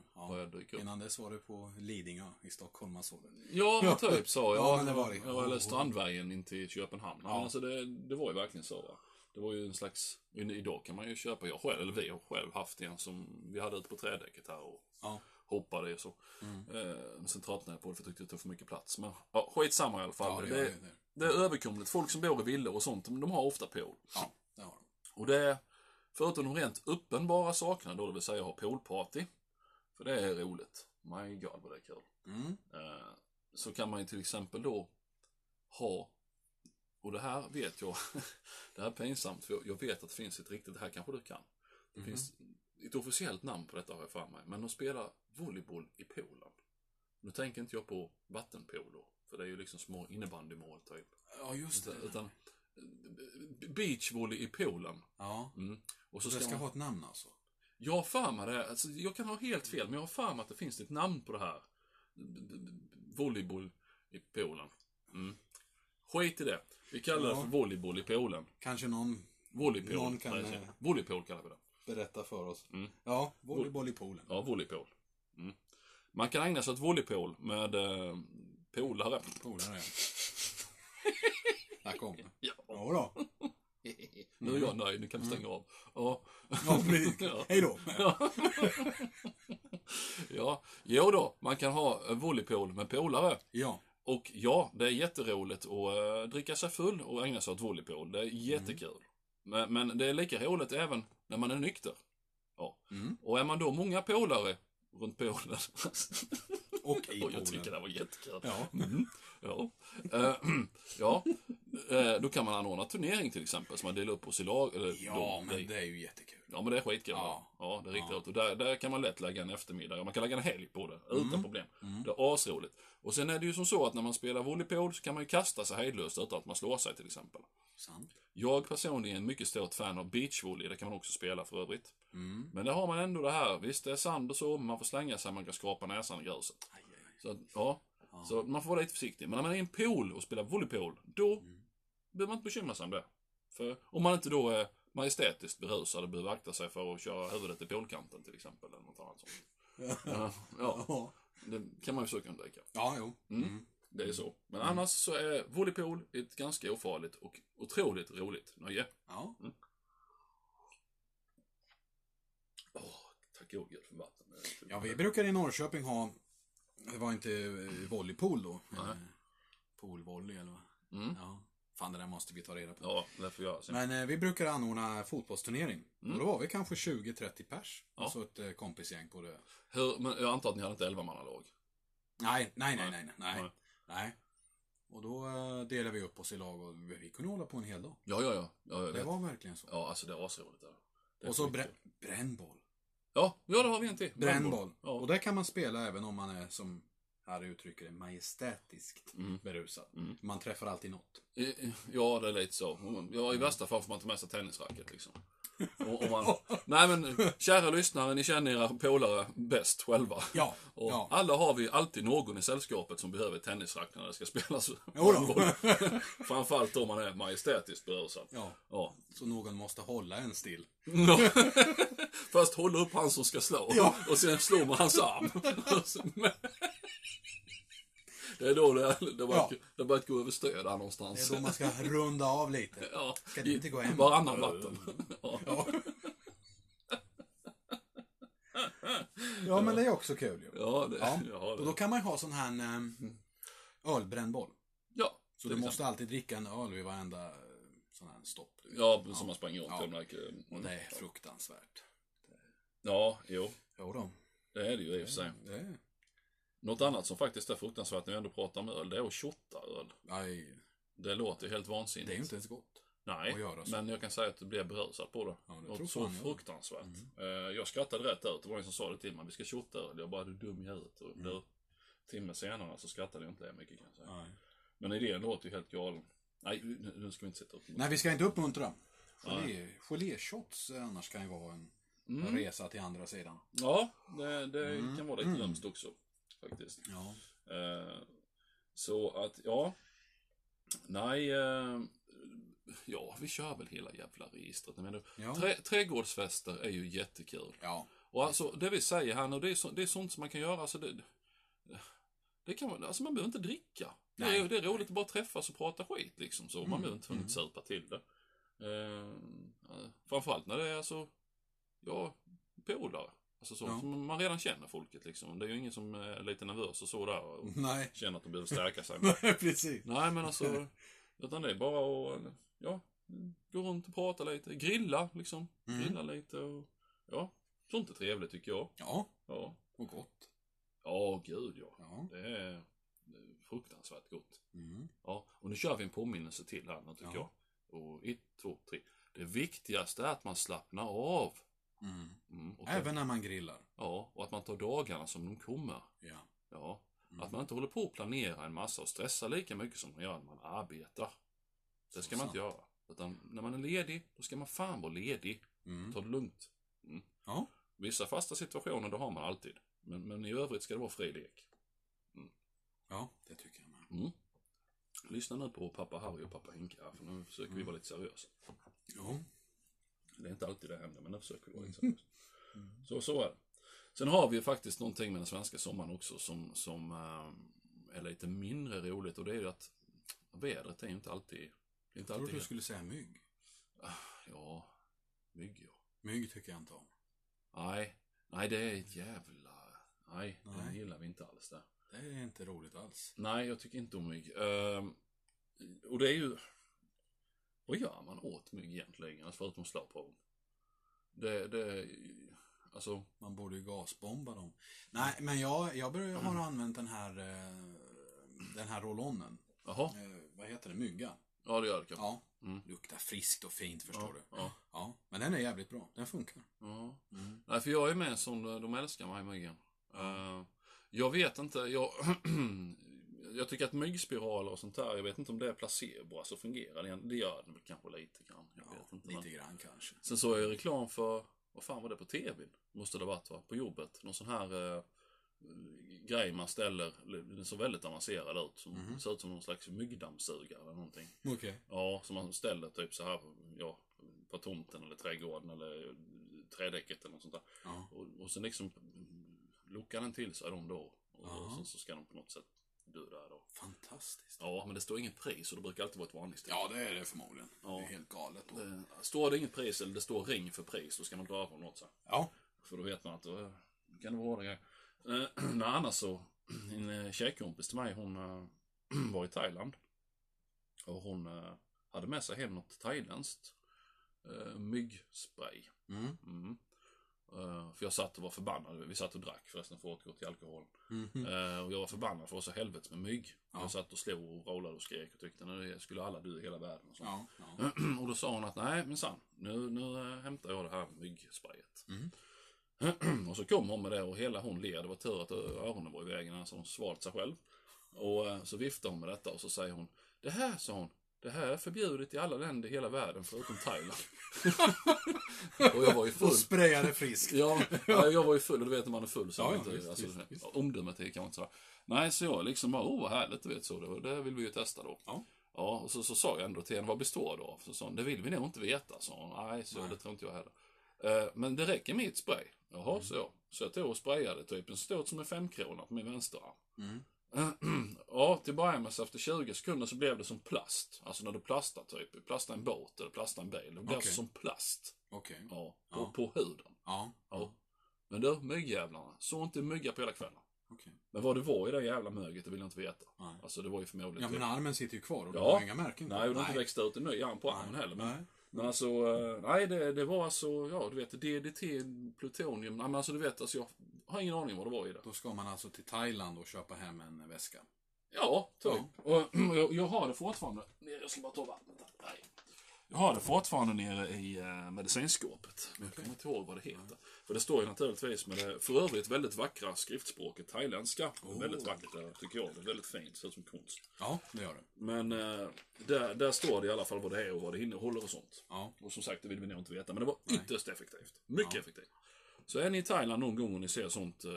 det. Ja. Innan dess var det på Lidingö i Stockholm man såg det. Ja, men typ så. Ja, Ja, men det var det. Ja, eller Strandvägen in till Köpenhamn. Ja. Men alltså det, det var ju verkligen så. Va? Det var ju en slags, idag kan man ju köpa, jag själv, eller vi har själv haft en som vi hade ute på trädäcket här och Ja. hoppade i och så. Mm. Eh, sen tröttnade jag på det för jag tyckte det tog för mycket plats. Men ja, skitsamma i alla fall. Ja, det det, det, det. är överkomligt. Folk som bor i villor och sånt, de har ofta pool. Ja, det har de. Och det förutom de rent uppenbara sakerna då, det vill säga ha poolparty. För det är roligt. My God vad det är kul. Mm. Eh, så kan man ju till exempel då ha, och det här vet jag, det här är pinsamt för jag vet att det finns ett riktigt, det här kanske du kan. Det Mhm. finns ett officiellt namn på detta har jag för mig, men de spelar volleyboll i poolen. Nu tänker inte jag på vattenpolo, för det är ju liksom små innebandymål typ. Ja, just det. Utan, utan beachvolley i poolen. Ja. Mm. Och Så det ska ska man, ha ett namn alltså? jag har för mig det, alltså, jag kan ha helt fel, men jag har för mig att det finns ett namn på det här. Volleyboll i poolen. Mm. Skit i det. Vi kallar det Ja. för volleyboll i poolen. Kanske någon Volleypool. Någon kan, Nej, eh, Volleypool kallar vi det. berättar för oss. Mm. Ja, volleyboll i poolen. Ja, volleypool. Mm. Man kan ägna sig åt volleypool med eh, polare. Polare. Där kom det. Ja. Ja då. Nu är jag nöjd, nu kan vi stänga av. Ja. Ja, precis. Ja. Hej då. Ja. ja, jo då, man kan ha eh, volleypool med polare. Ja. Och ja, det är jätteroligt att uh, dricka sig full och ägna sig åt volleypool. Det är jättekul. Men, men det är lika roligt även när man är nykter. Ja. Mm. Och är man då många polare runt poolen. Och i och jag tycker det var jättekul. Ja. Mm. Ja. Eh, ja. Eh, då kan man anordna turnering till exempel, så man delar upp oss i lag. Eller, Ja, då, men det är ju jättekul. Ja, men det är skitkul. Ja. Ja. ja, det är riktigt Ja. Och där, där kan man lätt lägga en eftermiddag. Man kan lägga en helg på det, utan Mm. problem. Mm. Det är asroligt. Och sen är det ju som så att när man spelar volleypool så kan man ju kasta sig hejdlöst utan att man slår sig till exempel. Sant. Jag personligen är en mycket stort fan av beachvolley, det kan man också spela för övrigt. Mm. Men där har man ändå det här, visst det är sand och så, men man får slänga sig, man kan skrapa näsan i gruset. Aj, aj, aj. Så ja, Ja. så man får vara lite försiktig. Men när man är i en pool och spelar volleypool, då Mm. behöver man inte bekymra sig om det. För om man inte då är majestätiskt berusad och behöver akta sig för att köra huvudet i poolkanten till exempel. Eller något annat sånt. Ja, Ja. det kan man ju försöka undvika. Ja, jo. Mm. Mm. Det är så. Men annars så är volleypool ett ganska ofarligt och otroligt roligt nöje. Ja. Åh, tack gode gud för vatten. ja, vi brukar i Norrköping ha, det var inte eh, volleypool då. Nej. Eh, Poolvolley eller vad? Mm. Ja. Fan, det där måste vi ta reda på. Ja, det får jag. Men eh, vi brukar anordna fotbollsturnering. Mm. Och då var vi kanske 20-30 pers. Ja. Så ett eh, kompisgäng på det. Hur, men jag antar att ni hade inte elvamannalag? Nej, nej, nej, Nej. nej, nej. nej. Nej. Och då eh, delade vi upp oss i lag och vi kunde hålla på en hel dag. Ja, ja, ja. ja Det vet. var verkligen så. Ja, alltså det är asroligt. Det. Det är och så brä brännboll. Ja, ja, det har vi en till. Brännboll. Ja. Och där kan man spela även om man är, som Harry uttrycker det, majestätiskt Mm. berusad. Mm. Man träffar alltid något. Ja, det är lite så. Ja, i värsta fall får man ta med sig tennisracket liksom. Och, och man, nej men, kära lyssnare, ni känner era polare bäst själva. Ja, Och ja. alla har vi alltid någon i sällskapet som behöver tennisrack när det ska spelas. Då. Framförallt om man är majestätiskt berusad. ja. Ja. Så någon måste hålla en still. Ja. Först hålla upp han som ska slå. Ja. Och sen slå med hans arm. Och Det är då det, det, börjat, Ja. det börjat gå överstyr där Det någonstans. är då man ska runda av lite. Ja, Ska det inte gå hem? Varannan vatten. Ja. Ja. ja, men det är också kul ju. Ja, det, Ja. ja, Och det. då kan man ju ha sån här um, ölbrännboll. ja Så du måste alltid dricka en öl vid varenda eh, sån här stopp. du vet. Ja, som man sprang runt. Ja. Märker, Och det är fruktansvärt. ja, jo. Jo då. Det är det ju i och för sig. Det är... Något annat som faktiskt är fruktansvärt när vi ändå pratar om öl, det är att shotta öl. Nej, Det låter helt vansinnigt. det är ju inte ens gott. Nej, men jag kan säga att du blir berusad på det. Ja, det Något så fan fruktansvärt. Mm. Eh, Jag skrattade rätt ut. Det var en som sa det till mig. Vi ska shotta öl. Jag bara, du dum i huvudet? Mm. mm. timme senare så skrattade jag inte det mycket kan jag säga. Nej. Men idén låter ju helt galen. Nej, nu, nu ska vi inte sätta upp Nej, vi ska inte uppmuntra. Gelé, geléshots eh, annars kan ju vara en Mm. resa till andra sidan. Ja, det, det Mm. kan vara lite Mm. lömskt också. Faktiskt. Ja. Eh, så att, ja. Nej, eh, ja, vi kör väl hela jävla registret. Men, Ja. trä, trädgårdsfester är ju jättekul. Ja. Och alltså, det vi säger här nu, det är, så, det är sånt som man kan göra. Alltså, det, det kan man, alltså man behöver inte dricka. Det är, det är roligt att bara träffas och prata skit liksom. Så. Man Mm, behöver inte mm. supa till det. Eh, ja, framförallt när det är alltså, ja, polare. Alltså så, Ja. man redan känner folket liksom. Det är ju ingen som är lite nervös och så där och Nej. känner att de behöver stärka sig. Nej, precis. Nej men alltså, utan det är bara att, ja, gå runt och prata lite. Grilla liksom. Mm. Grilla lite och, ja, sånt är trevligt tycker jag. Ja, Ja. och gott. Ja, gud ja. Ja. Det är, det är fruktansvärt gott. Mm. Ja, och nu kör vi en påminnelse till här nu tycker Ja. jag. Och ett, två, tre. Det viktigaste är att man slappnar av. Mm. Mm, Även när man grillar. Ja, och att man tar dagarna som de kommer. Ja. Ja, Mm. att man inte håller på att planera en massa och stressa lika mycket som man gör när man arbetar. Det ska Så man inte sant. göra. Utan när man är ledig, då ska man fan vara ledig. Mm. Ta det lugnt. Mm. Ja. Vissa fasta situationer, då har man alltid. Men, men i övrigt ska det vara fri lek. Ja, det tycker jag med. Mm. lyssna nu på pappa Harry och pappa Henke här, för nu försöker vi vara lite seriösa. Ja. Det är inte alltid det händer, men nu försöker vi vara lite seriösa. Så, så är det. Sen har vi ju faktiskt någonting med den svenska sommaren också som, som eh, är lite mindre roligt och det är ju att vädret är ju inte alltid... Det inte Jag trodde alltid... du skulle säga mygg. Ja, mygg ja. Mygg tycker jag inte om. Nej, nej det är ett jävla... Nej, den Nej. gillar vi inte alls där. Det är inte roligt alls. Nej, jag tycker inte om mygg. Ehm, och det är ju... Vad gör man åt mygg egentligen, alltså förutom att slå på dem? Det, det... Alltså... Man borde ju gasbomba dem. Nej, men jag, jag börjar, har använt den här eh, den här rollonnen. Jaha, Eh, vad heter det? Mygga. ja det gör det kanske. Ja. Mm. Luktar friskt och fint förstår Ja, du. ja. ja. Men den är jävligt bra. Den funkar. Ja. Mm. Nej, för jag är med som de älskar mig, myggen. Eh, jag vet inte, jag... jag tycker att myggspiraler och sånt där, jag vet inte om det är placebo, alltså fungerar det? Det gör det väl kanske lite grann. Jag vet inte. men- Lite grann kanske. Sen såg jag reklam för, vad fan var det på tvn? Måste det ha varit va? På jobbet. Någon sån här eh, grej man ställer, den såg väldigt avancerad ut. Som Mhm. ser ut som någon slags myggdammsugare eller någonting. Okej. Ja, som man ställer typ så här, ja, på tomten eller trädgården eller trädäcket eller något sånt där. Ja. Och, och sen liksom lockar den till sig dem då. Och Jaha. sen så ska de på något sätt dö där då. Fantastiskt. Ja, men det står inget pris och det brukar alltid vara ett vanligt Ja, det är det förmodligen. Ja. Det är helt galet då. Det, står det inget pris eller det står ring för pris, då ska man dra på något så. Ja. För då vet man att då kan det vara det. Eh, Nej, annars så, en eh, tjejkompis till mig, hon eh, var i Thailand. Och hon eh, hade med sig hem något thailändskt eh, myggspray. Mm. Mm. Eh, för jag satt och var förbannad. Vi satt och drack förresten för att återgå till alkoholen. Eh, och jag var förbannad för att det var så helvetes med mygg. Ja. Jag satt och slog och rollade och skrek och tyckte nu skulle alla dö i hela världen. Och, så. Ja. ja. och då sa hon att nej men sann, nu, nu eh, hämtar jag det här myggsprayet. Mm. och så kom hon med det och hela hon ler. Det var tur att öronen var i vägen, alltså hon svalt sig själv. Och så viftade hon med detta och så säger hon, det här sa hon, det här är förbjudet i alla länder i hela världen förutom Thailand. och jag var ju full. Och sprayade friskt. Ja, ja, jag var ju full och du vet när man är full så Ja, inte, visst, alltså, visst, visst. omdömet är kanske inte sådär. Nej, så jag liksom bara, oh vad härligt, du vet så, det, det vill vi ju testa då. Ja. Ja, och så, så sa jag ändå till henne, vad består det av? Så sa hon, det vill vi nog inte veta, sa hon. Nej, så Nej. det tror inte jag heller. Eh, men det räcker med ett spray. Jaha, Mm. så jag. Så jag tog och sprayade typ en stor som en femkrona på min vänsterarm. Mm. Ja, till att börja med så efter 20 sekunder så blev det som plast. Alltså när du plastar typ, plastar en båt eller plastar en bil. Det blev alltså som plast. Okej. Ja, på, Ja. på huden. Ja. Ja. Men du, myggjävlarna. Så inte mygga på hela kvällen. Okej. Men vad det var i det jävla möget, det vill jag inte veta. Nej. Alltså det var ju förmodligen... Ja, men armen sitter ju kvar och du Ja. har inga märken Nej, och det har inte växt ut en ny arm på armen heller. Men, Nej. Men alltså, eh, nej det, det var alltså, ja du vet, DDT, plutonium. Nej men alltså du vet, alltså jag har ingen aning vad det var i det. Då ska man alltså till Thailand och köpa hem en väska. Ja, typ. Och jag, jag har det fortfarande. Jag ska bara ta vattnet här. Nej. Jag har det fortfarande nere i uh, medicinskåpet. Men jag kommer inte ihåg vad det heter. För det står ju naturligtvis med det för övrigt väldigt vackra skriftspråket thailändska. Oh. Väldigt vackert där, tycker jag. Det är väldigt fint, ser ut som konst. Ja, det gör det. Men eh, där, där står det i alla fall vad det är och vad det innehåller och sånt. Ja. Och som sagt, det vill vi nog inte veta. Men det var Nej. ytterst effektivt. Mycket Ja. effektivt. Så är ni i Thailand någon gång och ni ser sånt, eh,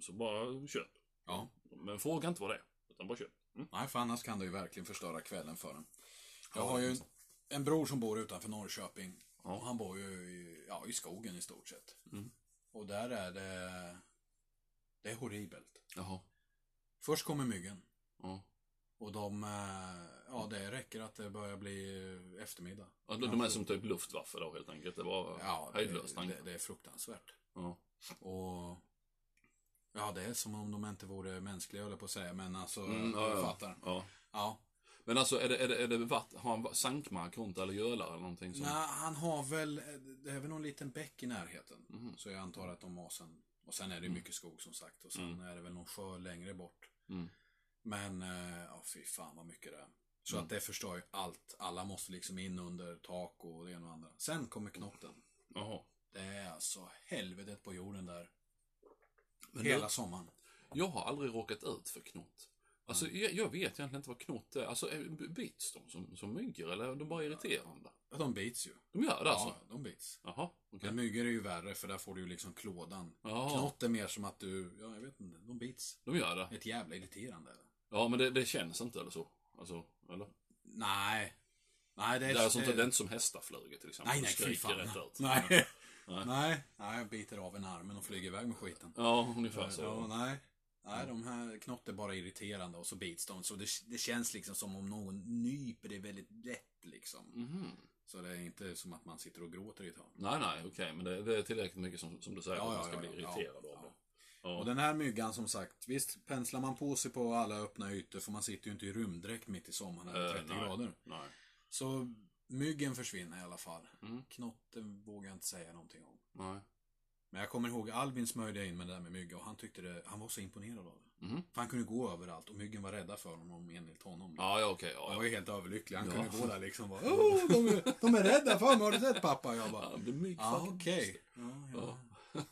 så bara köp. Ja. Men fråga inte vad det är, utan bara köp. Mm. Nej, för annars kan det ju verkligen förstöra kvällen för en. Jag Ja, har ju. En bror som bor utanför Norrköping. Ja. Och han bor ju i, ja, i skogen i stort sett. Mm. Och där är det... Det är horribelt. Jaha. Först kommer myggen. Ja. Och de... eh, Ja, det räcker att det börjar bli eftermiddag. Ja, de, de är som typ luftwaffe då helt enkelt. Det var Ja, det, hejdlöst. det, det är fruktansvärt. Ja. Och... Ja, det är som om de inte vore mänskliga, höll jag på att säga. Men alltså, Mm, ja, ja. fattar. ja. Ja. Men alltså, är det, är det, är det vatt, har han sankmark runt eller gölar eller någonting? Som... Nej, han har väl, det är väl någon liten bäck i närheten. Mhm. Så jag antar att de har sen, och sen är det mycket skog som sagt. Och sen Mm. är det väl någon sjö längre bort. Mm. Men, eh, ja fy fan vad mycket det är. Så Mm. att det förstör ju allt. Alla måste liksom in under tak och det ena och andra. Sen kommer knotten. Jaha. Det är alltså helvetet på jorden där. Men Hela du, sommaren. jag har aldrig råkat ut för knott. Alltså, Mm. jag, jag vet egentligen inte vad knott är. Alltså, är- bits de som, som myggor eller är de bara irriterande? Ja, de bits ju. De gör det alltså? Ja, de bits. Jaha, okej. Men myggor är ju värre för där får du ju liksom klådan. Knott är mer som att du, ja jag vet inte, de bits. de gör det? Ett jävla irriterande. Ja, men det, det känns inte eller så? Alltså, eller? Nej. Nej, det Det är... är, sånt, det är inte som hästaflugor till exempel. Nej, nej, fy fan. rätt ut. Nej. Nej. nej. Nej, jag biter av en armen och flyger iväg med skiten. Ja, ungefär så. Ja, nej. Nej, de här knott är bara irriterande och så bits de. Så det, det känns liksom som om någon nyper det väldigt lätt liksom. Mhm. Så det är inte som att man sitter och gråter i ett hörn. Nej, nej, okej. Men det, det är tillräckligt mycket som, som du säger Ja, att man ska ja, bli irriterad ja, av det. Och den här myggan som sagt, visst penslar man på sig på alla öppna ytor för man sitter ju inte i rymddräkt mitt i sommaren när det är Eh, 30 nej. grader. Nej. Så myggen försvinner i alla fall. Mm. Knotten vågar jag inte säga någonting om. Nej. Men jag kommer ihåg Albin smörjde in med det där med mygga och han tyckte det, han var så imponerad av det. Mhm. För han kunde gå överallt och myggen var rädda för honom enligt honom. Ja, ja, okej. Han Ja, var ja. ju helt överlycklig. Han Ja. kunde gå där liksom och bara, Åh, de, är, de är rädda för mig, har du sett pappa? Jag bara, Ja, okej. Ja, ja.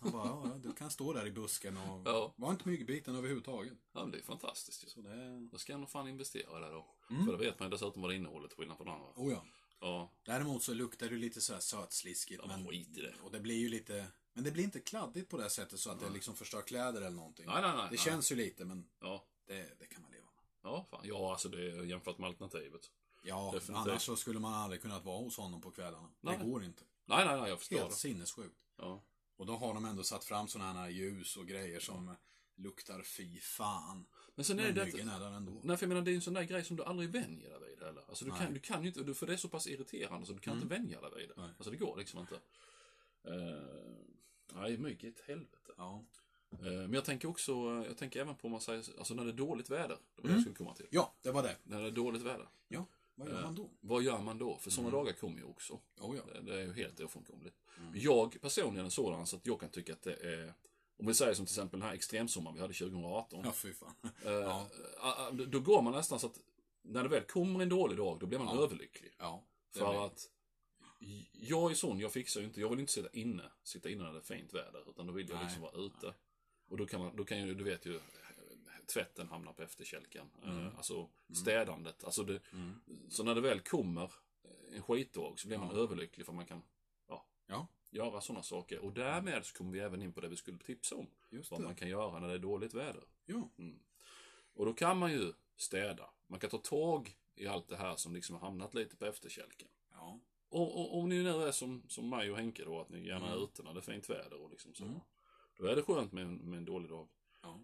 Han bara, ja, du kan stå där i busken och Ja. var inte myggbiten överhuvudtaget. Ja, men det är fantastiskt ju. Så det, Då ska jag nog fan investera det då. Mm. För då vet man ju dessutom vad det innehåller till skillnad från andra. oh ja. Ja, Däremot så luktar det lite så här sötsliskigt. Ja, men skit i det. Och det blir ju lite, men det blir inte kladdigt på det sättet så att det liksom förstör kläder eller någonting. Nej, nej, nej, Det känns ju lite, men ja. det, det kan man leva med. Ja, fan. Ja, alltså det är jämfört med alternativet. Ja, Definitivt. annars så skulle man aldrig kunnat vara hos honom på kvällarna. Nej. Det går inte. Nej, nej, nej, jag förstår Helt det. sinnessjukt. Ja. Och då har de ändå satt fram sådana här ljus och grejer som luktar fy fan. Men sen är det myggen är ändå. Nej, för jag menar, det är en sån där grej som du aldrig vänjer dig vid heller. Alltså, du Nej. kan, du kan ju inte, för det är så pass irriterande så du kan inte vänja dig vid det. Nej. Alltså, det går liksom inte. Nej, mygg är ett helvete. Ja. Eh, men jag tänker också, jag tänker även på om man säger, alltså när det är dåligt väder. Det var det Mm. jag skulle komma till. ja, det var det. När det är dåligt väder. Ja, vad gör Eh, man då? Vad gör man då? För sådana dagar kommer ju också. Oh, ja. Det, det är ju helt ofrånkomligt. Mm. Jag personligen är sådan så att jag kan tycka att det är om vi säger som till exempel den här extremsommaren vi hade 2018. Ja, fy fan. eh, Ja. eh, då- går man nästan så att när det väl kommer en dålig dag, då blir man Ja. överlycklig. Ja. För blir- att jag är sån, jag fixar ju inte, jag vill inte sitta inne, sitta inne när det är fint väder, utan då vill jag liksom vara ute. Och då kan man, då kan ju, du vet ju, tvätten hamnar på efterkälken. Eh, Alltså städandet, alltså det, Mm. så när det väl kommer en skitdag så blir man Ja. överlycklig för man kan, ja, Ja, göra sådana saker. Och därmed så kommer vi även in på det vi skulle tipsa om. just Vad man kan göra när det är dåligt väder. Ja. Och då kan man ju städa. Man kan ta tag i allt det här som liksom har hamnat lite på efterkälken. Ja. Och, och om ni nu är som, som mig och Henke då, att ni gärna är Mm. ute när det är fint väder och liksom så. Mm. Då är det skönt med en, med en dålig dag. Ja.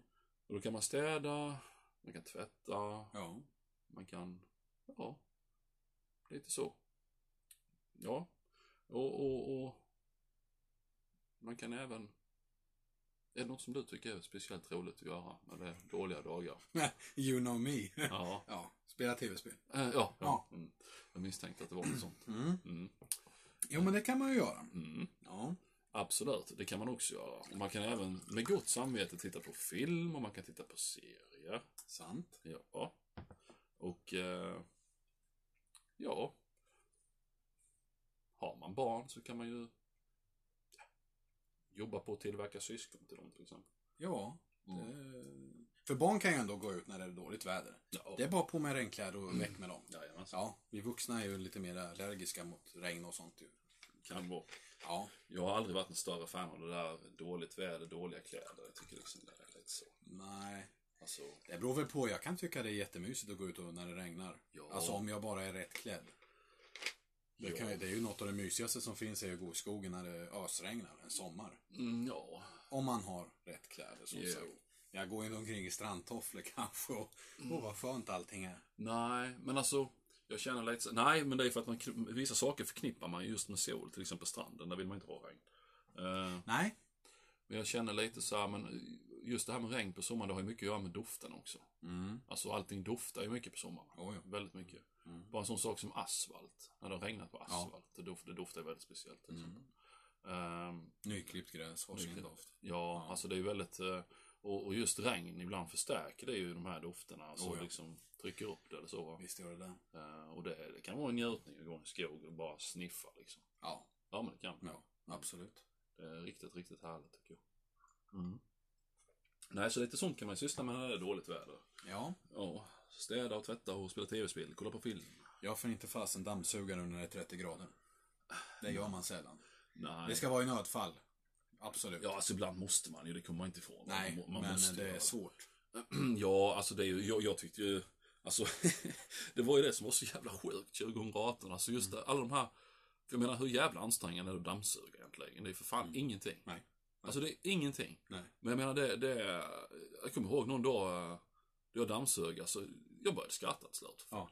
Och då kan man städa, man kan tvätta, Ja. man kan, ja, lite så. Ja, och, och, och man kan även, är det något som du tycker är speciellt roligt att göra när det är dåliga dagar? You know me. Ja, ja, spela tv-spel. Eh, ja, ja. Mm. Jag misstänkte att det var något sånt. Mm. Mm. Jo, men det kan man ju göra. Mm. Ja. Absolut, det kan man också göra. Och man kan även med gott samvete titta på film och man kan titta på serier. Sant. Ja. Och eh, ja. Har man barn så kan man ju jobba på att tillverka syskon till dem till exempel. Ja. Mm. Det... För barn kan ju ändå gå ut när det är dåligt väder. Ja, Det är bara på med regnkläder och väck med dem. Jajamensan. Ja, vi vuxna är ju lite mer allergiska mot regn och sånt ju. Kan vara. Ja. Jag har aldrig varit en större fan av det där dåligt väder, dåliga kläder. Jag tycker liksom det är lite så. Nej. Alltså, Det beror väl på. Jag kan tycka det är jättemysigt att gå ut och när det regnar. Ja. Alltså om jag bara är rätt klädd. Det, kan, det är ju något av det mysigaste som finns är att gå i skogen när det ösregnar en sommar. mm, ja. Om man har rätt kläder som Jo. sagt. Jag går inte omkring i strandtofflor kanske och, och vad skönt allting är. Nej, men alltså. Jag känner lite Nej, men det är för att man, vissa saker förknippar man just med sol. Till exempel stranden, där vill man inte ha regn. Eh, Nej. men jag känner lite så här, men just det här med regn på sommaren, det har ju mycket att göra med doften också. Mm. Alltså allting doftar ju mycket på sommaren. Oh, ja. Väldigt mycket. Mm. Bara en sån sak som asfalt. När det har regnat på asfalt. Det, doft, det doftar väldigt speciellt. Mm. Ehm, Nyklippt gräs har sin doft. Ja, Ja. alltså det är väldigt... eh, Och, och just regn ibland förstärker det ju de här dofterna. Alltså Oh ja. liksom trycker upp det eller så. va. Visst gör det det. Eh, och det, det kan vara en njutning att gå i skog och bara sniffa liksom. Ja, Ja, men det kan. ja absolut. Det är riktigt, riktigt härligt tycker jag. Mm. Nej, så lite sånt kan man syssla med när det är dåligt väder. Ja, Ja, städa och tvätta och spela tv-spel, kolla på film. jag får inte fasen dammsugare när det är 30 grader. Det gör man sällan. Nej. Det ska vara i nödfall. Absolut. Ja, alltså ibland måste man ju, det kommer man inte ifrån. Nej, man, man men måste det göra är svårt. Ja, alltså det är ju, jag, jag tyckte ju, Alltså, det var ju det som var så jävla sjukt 2018. Alltså just det, alla de här, för jag menar hur jävla ansträngande är det att dammsuga egentligen? Det är för fan ingenting. Nej. Alltså det är ingenting. Nej. Men jag menar det, det, jag kommer ihåg någon dag, eh, då jag dammsög, alltså, jag började skratta till slut. Ja.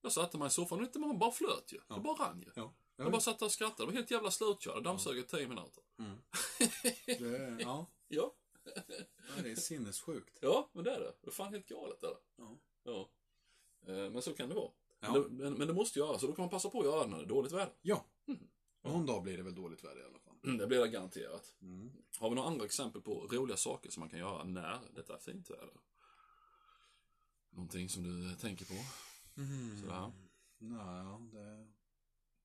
Jag satte mig i soffan och inte man bara flöt ju. Det bara rann ju. Ja. Jag bara satt där och skrattade. Det var helt jävla slutkörd. Jag dammsög i tio minuter. Mm. Det, ja. Ja. ja, det är sinnessjukt. Ja, men det är det. Det är fan helt galet är det. Ja. Ja. Eh, Men så kan det vara. Ja. Men, det, men, men det måste göras, så då kan man passa på att göra det när det är dåligt väder. Ja. Mm. Någon dag blir det väl dåligt väder i alla fall. Mm, Det blir det garanterat. Mm. Har vi några andra exempel på roliga saker som man kan göra när detta är fint väder? Någonting som du tänker på? Mm. Sådär. Ja, det...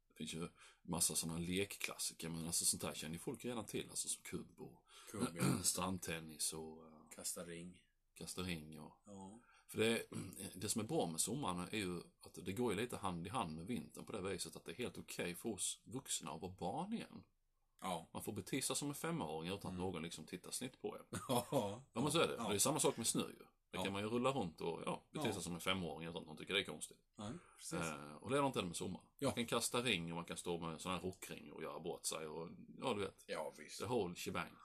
Det finns ju massa sådana lekklassiker, men alltså sånt här känner ju folk redan till, alltså som kubb och Kubb, ja. strandtennis och uh, Kasta ring. kasta ring och... Ja. För det, det som är bra med sommaren är ju att det går ju lite hand i hand med vintern på det viset att det är helt okej för oss vuxna att vara barn igen. Ja. Man får bete sig som en femåring utan att någon liksom tittar snitt på en. Ja. Ja men så är det. Ja. Det är samma sak med snö ju. Det Ja. kan man ju rulla runt och ja, bete Ja. sig som en femåring utan att någon tycker det är konstigt. Nej. Eh, och det är inte det med sommaren. Ja. Man kan kasta ring och man kan stå med sån här rockring och göra bort sig och ja, du vet. Ja, visst. The whole shebang.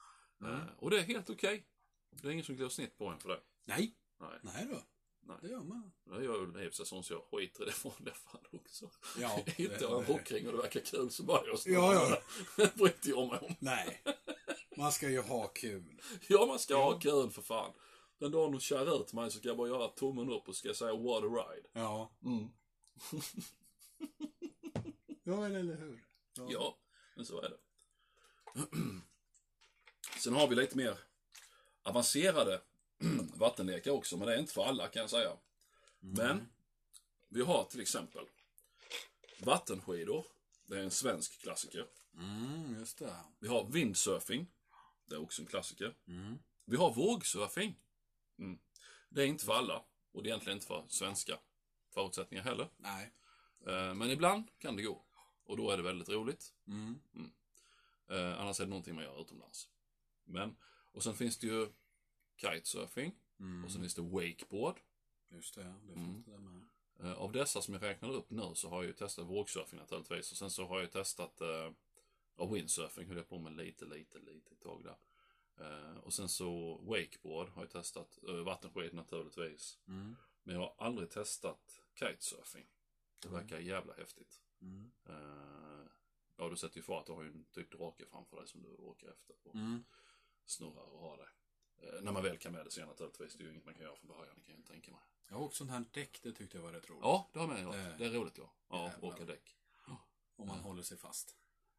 Mm. Eh, och det är helt okej. Det är ingen som går snitt på en för det. Nej. Nej, Nej då. Nej. Det gör man. det gör för sig sånt så jag skiter i det det fan också. Ja. Hittar jag en rockring och det verkar kul så bara jag Ja, ja. Det bryr inte jag mig om. Nej. Man ska ju ha kul. Ja, man ska ha kul för fan. Den dagen du kör ut mig så ska jag bara göra tummen upp och ska säga what a ride. Ja. Mm. Ja, eller hur? Ja, men så är det. Sen har vi lite mer avancerade vattenlekar också, men det är inte för alla kan jag säga. Men vi har till exempel vattenskidor. Det är en svensk klassiker. Mm, just det. Vi har windsurfing. Det är också en klassiker. Mm. Vi har vågsurfing. Mm. Det är inte för alla. Och det är egentligen inte för svenska förutsättningar heller. Nej. Eh, Men ibland kan det gå. Och då är det väldigt roligt. Mm. Eh, annars är det någonting man gör utomlands. Men, och sen finns det ju kitesurfing. Mm. Och sen finns det wakeboard. Just det, det Mm. finns det med. Eh, av dessa som jag räknade upp nu så har jag ju testat vågsurfing naturligtvis. Och sen så har jag testat eh, windsurfing, höll jag på med lite, lite, lite ett tag där. Eh, och sen så wakeboard har jag testat. Uh, vattenskid naturligtvis. Mm. Men jag har aldrig testat kitesurfing. Det verkar jävla häftigt. Mm. Eh, ja, du sätter ju fart. Du har ju en typ drake framför dig som du åker efter. Och Mm. snurrar och har det. Eh, när man väl kan med det sen naturligtvis. Det är ju inget man kan göra från början, det kan jag inte tänka mig. Jag har också sånt här däck, det tyckte jag var rätt roligt. Ja, det har jag med. Det- Det är roligt ja. Ja, åka däck. Om man håller sig fast.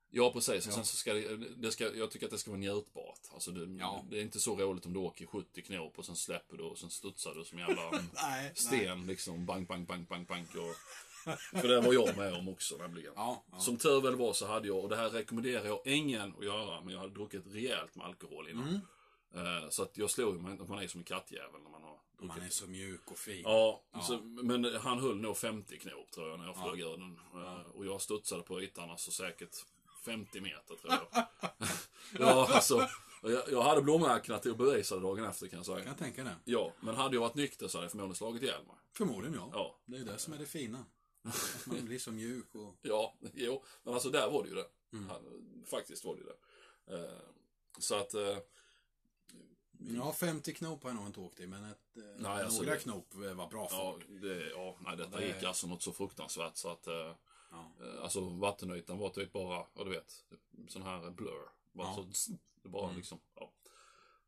Ja, precis. Och Ja. sen så ska det, det ska, jag tycker att det ska vara njutbart. Alltså det, Ja. det är inte så roligt om du åker 70 knop och sen släpper du och sen studsar du som jävla Nej. sten liksom. Bang, bang, bang, bang, bang. Och, för det var jag med om också nämligen. Ja. ja. Som tur väl var så hade jag, och det här rekommenderar jag ingen att göra, men jag hade druckit rejält med alkohol innan. Mm. Eh, så att jag slog ju, man, är som en kattjävel när man har druckit. Man är så mjuk och fin. Ja, Ja. Så, men han höll nog 50 knop tror jag när jag Ja. flög ur den. Eh, Och jag studsade på ytan alltså säkert 50 meter tror jag. ja, alltså. Jag, jag hade blåmärkena till att bevisa det dagen efter kan jag Kan säga. jag tänka det. Ja, men hade jag varit nykter så hade jag förmodligen slagit ihjäl mig. Förmodligen ja. Ja. Det är det som är det fina. Att man blir så mjuk och... Ja, jo, men alltså där var det ju det. Mm. Faktiskt var det ju det. Eh, så att, eh, Ja, 50 knop har jag nog inte åkt i, men ett, eh, Nej, alltså några det- knop var bra för. ja, det, ja, nej, detta Det- gick alltså något så fruktansvärt så att, Ja. eh, alltså vattenytan var typ bara, ja du vet, sån här blur. Bara Ja. så, det bara Mm. liksom, ja.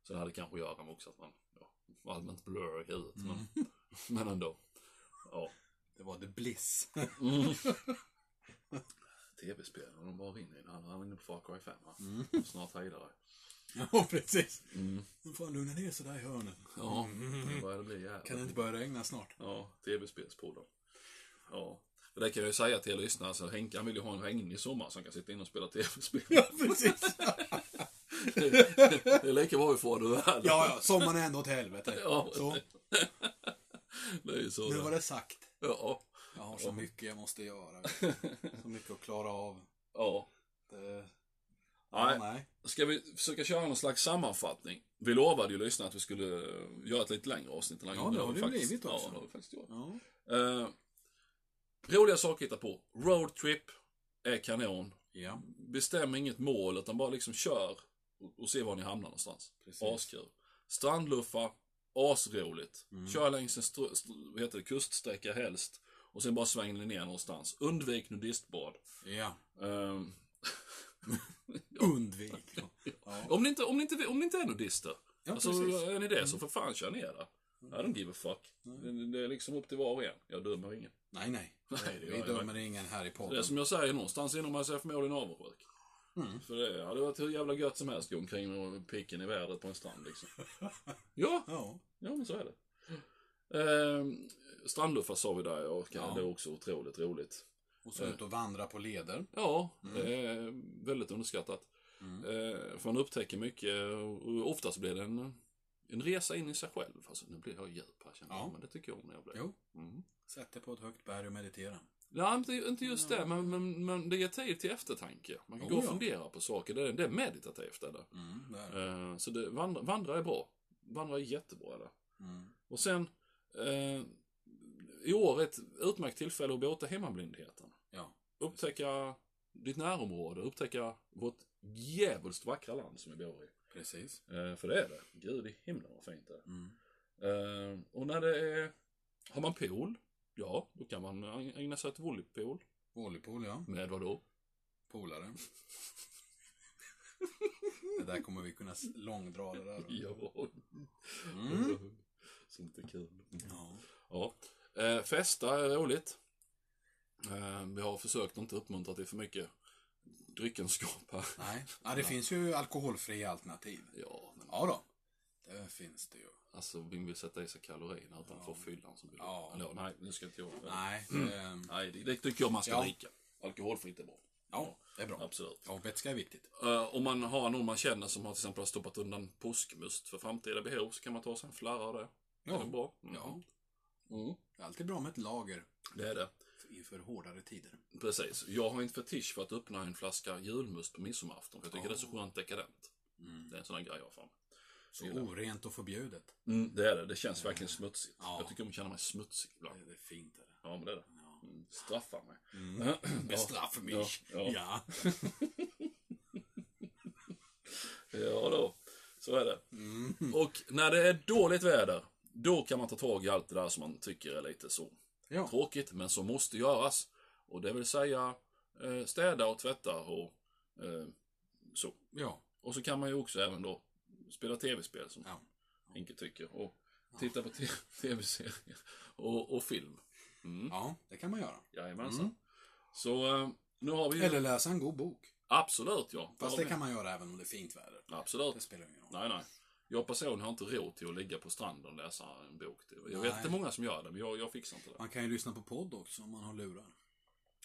Så det hade kanske att göra med också att man, ja, allmänt blur i huvudet. Mm. Men, men ändå. Ja. Det var the bliss. Mm. Tv-spel, de bara rinner in. Han är inne på Far Cry 5 va? Mm. Snart hejdare. ja, precis. Mm. Nu får han lugna ner sig där i hörnet. Ja, det börjar bli jävligt. Kan det inte börja regna snart? Ja, tv-spelspodden. Ja. Och det kan jag ju säga till er lyssnare, så Henkan vill ju ha en regnig sommar så han kan sitta inne och spela tv-spel. Ja, precis. det är lika bra vi får det väl. Ja, ja, sommaren är ändå åt helvete. Ja, Så, det är ju så. nu var det sagt. Ja, Jag har så mycket jag måste göra. Så mycket att klara av. ja. Det... Nej, Ja, nej. ska vi försöka köra någon slags sammanfattning? Vi lovade ju lyssna att vi skulle göra ett lite längre avsnitt. Ja, det har det faktiskt- blivit också. Ja, det har vi faktiskt gjort. Ja. Eh, roliga saker att hitta på. Roadtrip är kanon. ja, Bestäm inget mål, utan bara liksom kör och, och se var ni hamnar någonstans. Precis. Askul. Strandluffa, asroligt. Mm. Kör längs en vad heter det, kuststräcka helst. Och sen bara svänger ni ner någonstans. Undvik nudistbad. ja. Ehm, Undvik. Ja. om, ni inte, om, ni inte, om ni inte är nudister. Ja, alltså, precis. Mm. är ni det så för fan kör ner där. I don't give a fuck. Det, det är liksom upp till var och en. Jag dömer ingen. Nej, nej. Nej, Vi jag dömer ingen här i Det är podden. som jag säger, någonstans inom man sig förmodligen avundsjuk. Mm. För det hade varit hur jävla gött som helst gå omkring med picken i vädret på en strand liksom. Ja, Ja. ja men så är det. Ehm, strandluffar sa vi där och Ja. det är också otroligt roligt. Och så ut och vandra på leder. Ja, det är väldigt underskattat. Mm. Eh, för man upptäcker mycket och oftast blir det en, en resa in i sig själv. Alltså nu blir jag djup här känner jag, Ja. men det tycker jag om när jag blir. Jo. Mm. Sätt dig på ett högt berg och meditera. Nej, inte, inte just det, men, men, men det ger tid till eftertanke. Man kan Oh, gå och ja. fundera på saker. Det är, det är meditativt. Är det. Mm, där. Eh, så det, vandra, vandra är bra. Vandra är jättebra. Är det. Mm. Och sen, eh, i år är ett utmärkt tillfälle att bota hemmablindheten. Ja. Upptäcka ditt närområde, upptäcka vårt djävulskt vackra land som vi bor i. Precis. Eh, för det är det. Gud i himlen vad fint det är. Mm. Eh, och när det är, har man pool, ja, då kan man ägna sig åt volleypool. Volleypool, ja. Med vad då? Polare. det där kommer vi kunna långdra det där. Ja. Mm. Sånt är kul. Ja. Ja. Eh, festa är roligt. Eh, vi har försökt att inte uppmuntra till för mycket dryckenskap här. Nej. Ja, det finns ju alkoholfria alternativ. Ja, men Ja då. Det finns det ju. alltså vi vill sätta i sig kalorierna utan få fyllan som vill. Ja. Ja, nej, nu ska inte jag. Nej. ehm, Nej, det, det tycker jag man ska Ja. dricka. Alkoholfritt är bra. Ja, det är bra. Absolut. Ja, vätska är viktigt. Uh, om man har någon man känner som har till exempel stoppat undan påskmust för framtida behov så kan man ta sig en flarra av det. Ja. Det är bra. Mm. Ja. Mm. Det är alltid bra med ett lager Det är det. Inför hårdare tider. Precis. Jag har en fetisch för att öppna en flaska julmust på midsommarafton. För jag tycker det är så skönt dekadent. Mm. Det är en sån där grej jag har för mig. Så orent och förbjudet. Mm, det är det. Det känns verkligen smutsigt. Ja. Jag tycker om att känna mig smutsig ibland. Det är fint. Är det. Ja, men det är det. Ja. Mm, straffa mig. Mm. Bestraffa mig. Ja, ja. Ja. Ja då, så är det. Mm. Och när det är dåligt väder, då kan man ta tag i allt det där som man tycker är lite så Ja. tråkigt, men som måste göras. Och det vill säga eh, städa och tvätta och eh, så. Ja. Och så kan man ju också även då spela tv-spel som Ja. Henke tycker. Och titta på tv-serier och, och film. Mm. ja, det kan man göra. Jajamensan. Mm. Så eh, nu har vi ju... Eller läsa en god bok. Absolut ja. Fast det kan man göra även om det är fint väder. Absolut. Det spelar ingen roll. Nej, nej. Jag personligen har inte råd till att ligga på stranden och läsa en bok. Jag Nej. vet är många som gör det, men jag, jag fixar inte det. Man kan ju lyssna på podd också om man har lurar.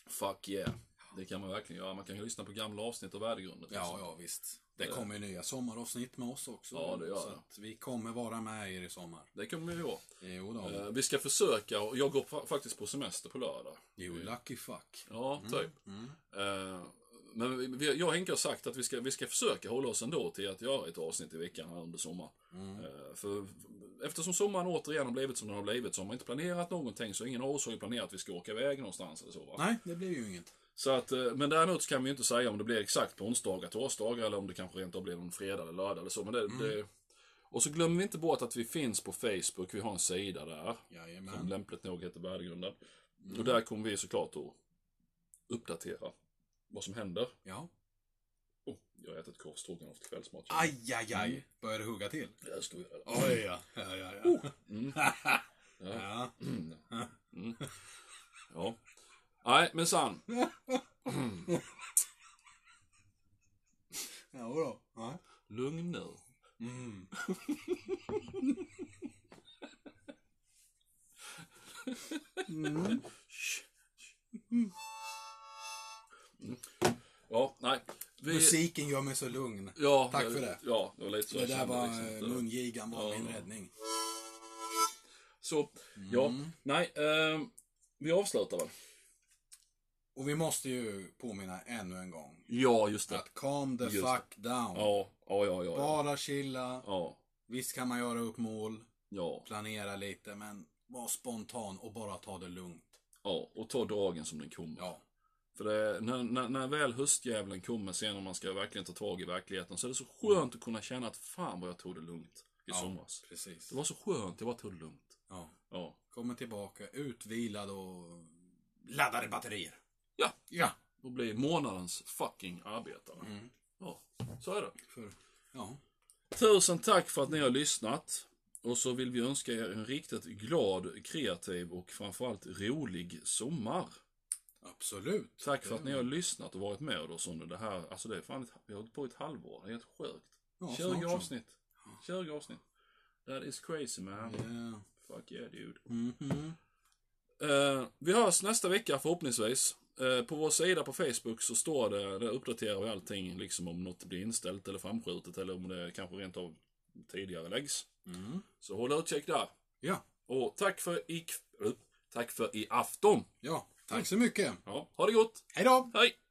Fuck yeah. Det kan man verkligen göra. Man kan ju lyssna på gamla avsnitt av Värdegrunden. Ja, ja visst. Det kommer ju nya sommaravsnitt med oss också. Ja, det gör Så det. vi kommer vara med er i sommar. Det kommer vi göra. Jo då. Eh, vi ska försöka, och jag går fa- faktiskt på semester på lördag. You lucky fuck. Ja, typ. Mm. Eh, men vi, jag och Henke har sagt att vi ska, vi ska försöka hålla oss ändå till att göra ett avsnitt i veckan här under sommaren. Mm. Eh, för eftersom sommaren återigen har blivit som den har blivit så har man inte planerat någonting. Så ingen av oss har ju planerat att vi ska åka iväg någonstans eller så va. Nej, det blir ju inget. Så att, eh, men däremot så kan vi ju inte säga om det blir exakt på onsdagar, torsdagar eller om det kanske rent av blir någon fredag eller lördag eller så. Men det, det... Och så glömmer vi inte bort att vi finns på Facebook. Vi har en sida där. Som Jajamän. lämpligt nog heter Värdegrunden. Och där kommer vi såklart att uppdatera vad som händer. Ja. Oh, jag har ätit korv stroganoff till kvällsmat. Aj, aj, aj. Börjar det hugga till? Det ska vi göra. Oj, ja. Ja, ja, ja. Mm. ja. Mm. Mm. Ja. Nej, men san. Ja, då. Ja. Lugn nu. Mm. Mm. Ja, nej. Vi, Musiken gör mig så lugn. ja, Tack för det. Ja, det var lite så Det där var liksom eh, mungigan var Ja. min räddning. Så, ja. Mm. Nej, ehm, vi avslutar väl. Och vi måste ju påminna ännu en gång. Ja, just det. Att calm the Just fuck down. Ja, ja, ja, ja. ja. Bara chilla. Ja, Visst kan man göra upp mål, ja, planera lite, men var spontan och bara ta det lugnt. ja. Och ta dagen som den kommer. Ja. För det, när, när, när väl höstdjävulen kommer sen och man ska verkligen ta tag i verkligheten så är det så skönt att kunna känna att fan vad jag tog det lugnt i Ja, somras. precis. Det var så skönt, jag bara tog det lugnt. Ja. Ja. Kommer tillbaka utvilad och laddade batterier. Ja, Ja. och bli månadens fucking arbetare. Mm. Ja, så är det. För, ja. Tusen tack för att ni har lyssnat. Och så vill vi önska er en riktigt glad, kreativ och framförallt rolig sommar. Absolut. Tack för att ni har lyssnat och varit med oss under det här. Alltså det är fan ett, vi har hållit på i ett halvår. Det är helt sjukt. Ja, 20 snart så. avsnitt. 20 avsnitt. That is crazy man. Yeah. Fuck yeah dude. Mhm. Eh, vi hörs nästa vecka förhoppningsvis. Eh, på vår sida på Facebook så står det, där uppdaterar vi allting liksom om något blir inställt eller framskjutet eller om det kanske rent av tidigare läggs. Mm. Så håll utkik där. Ja. Och tack för i, tack för i afton. Ja. Tack så mycket. Ja, ha det gott. Hej då! Hej!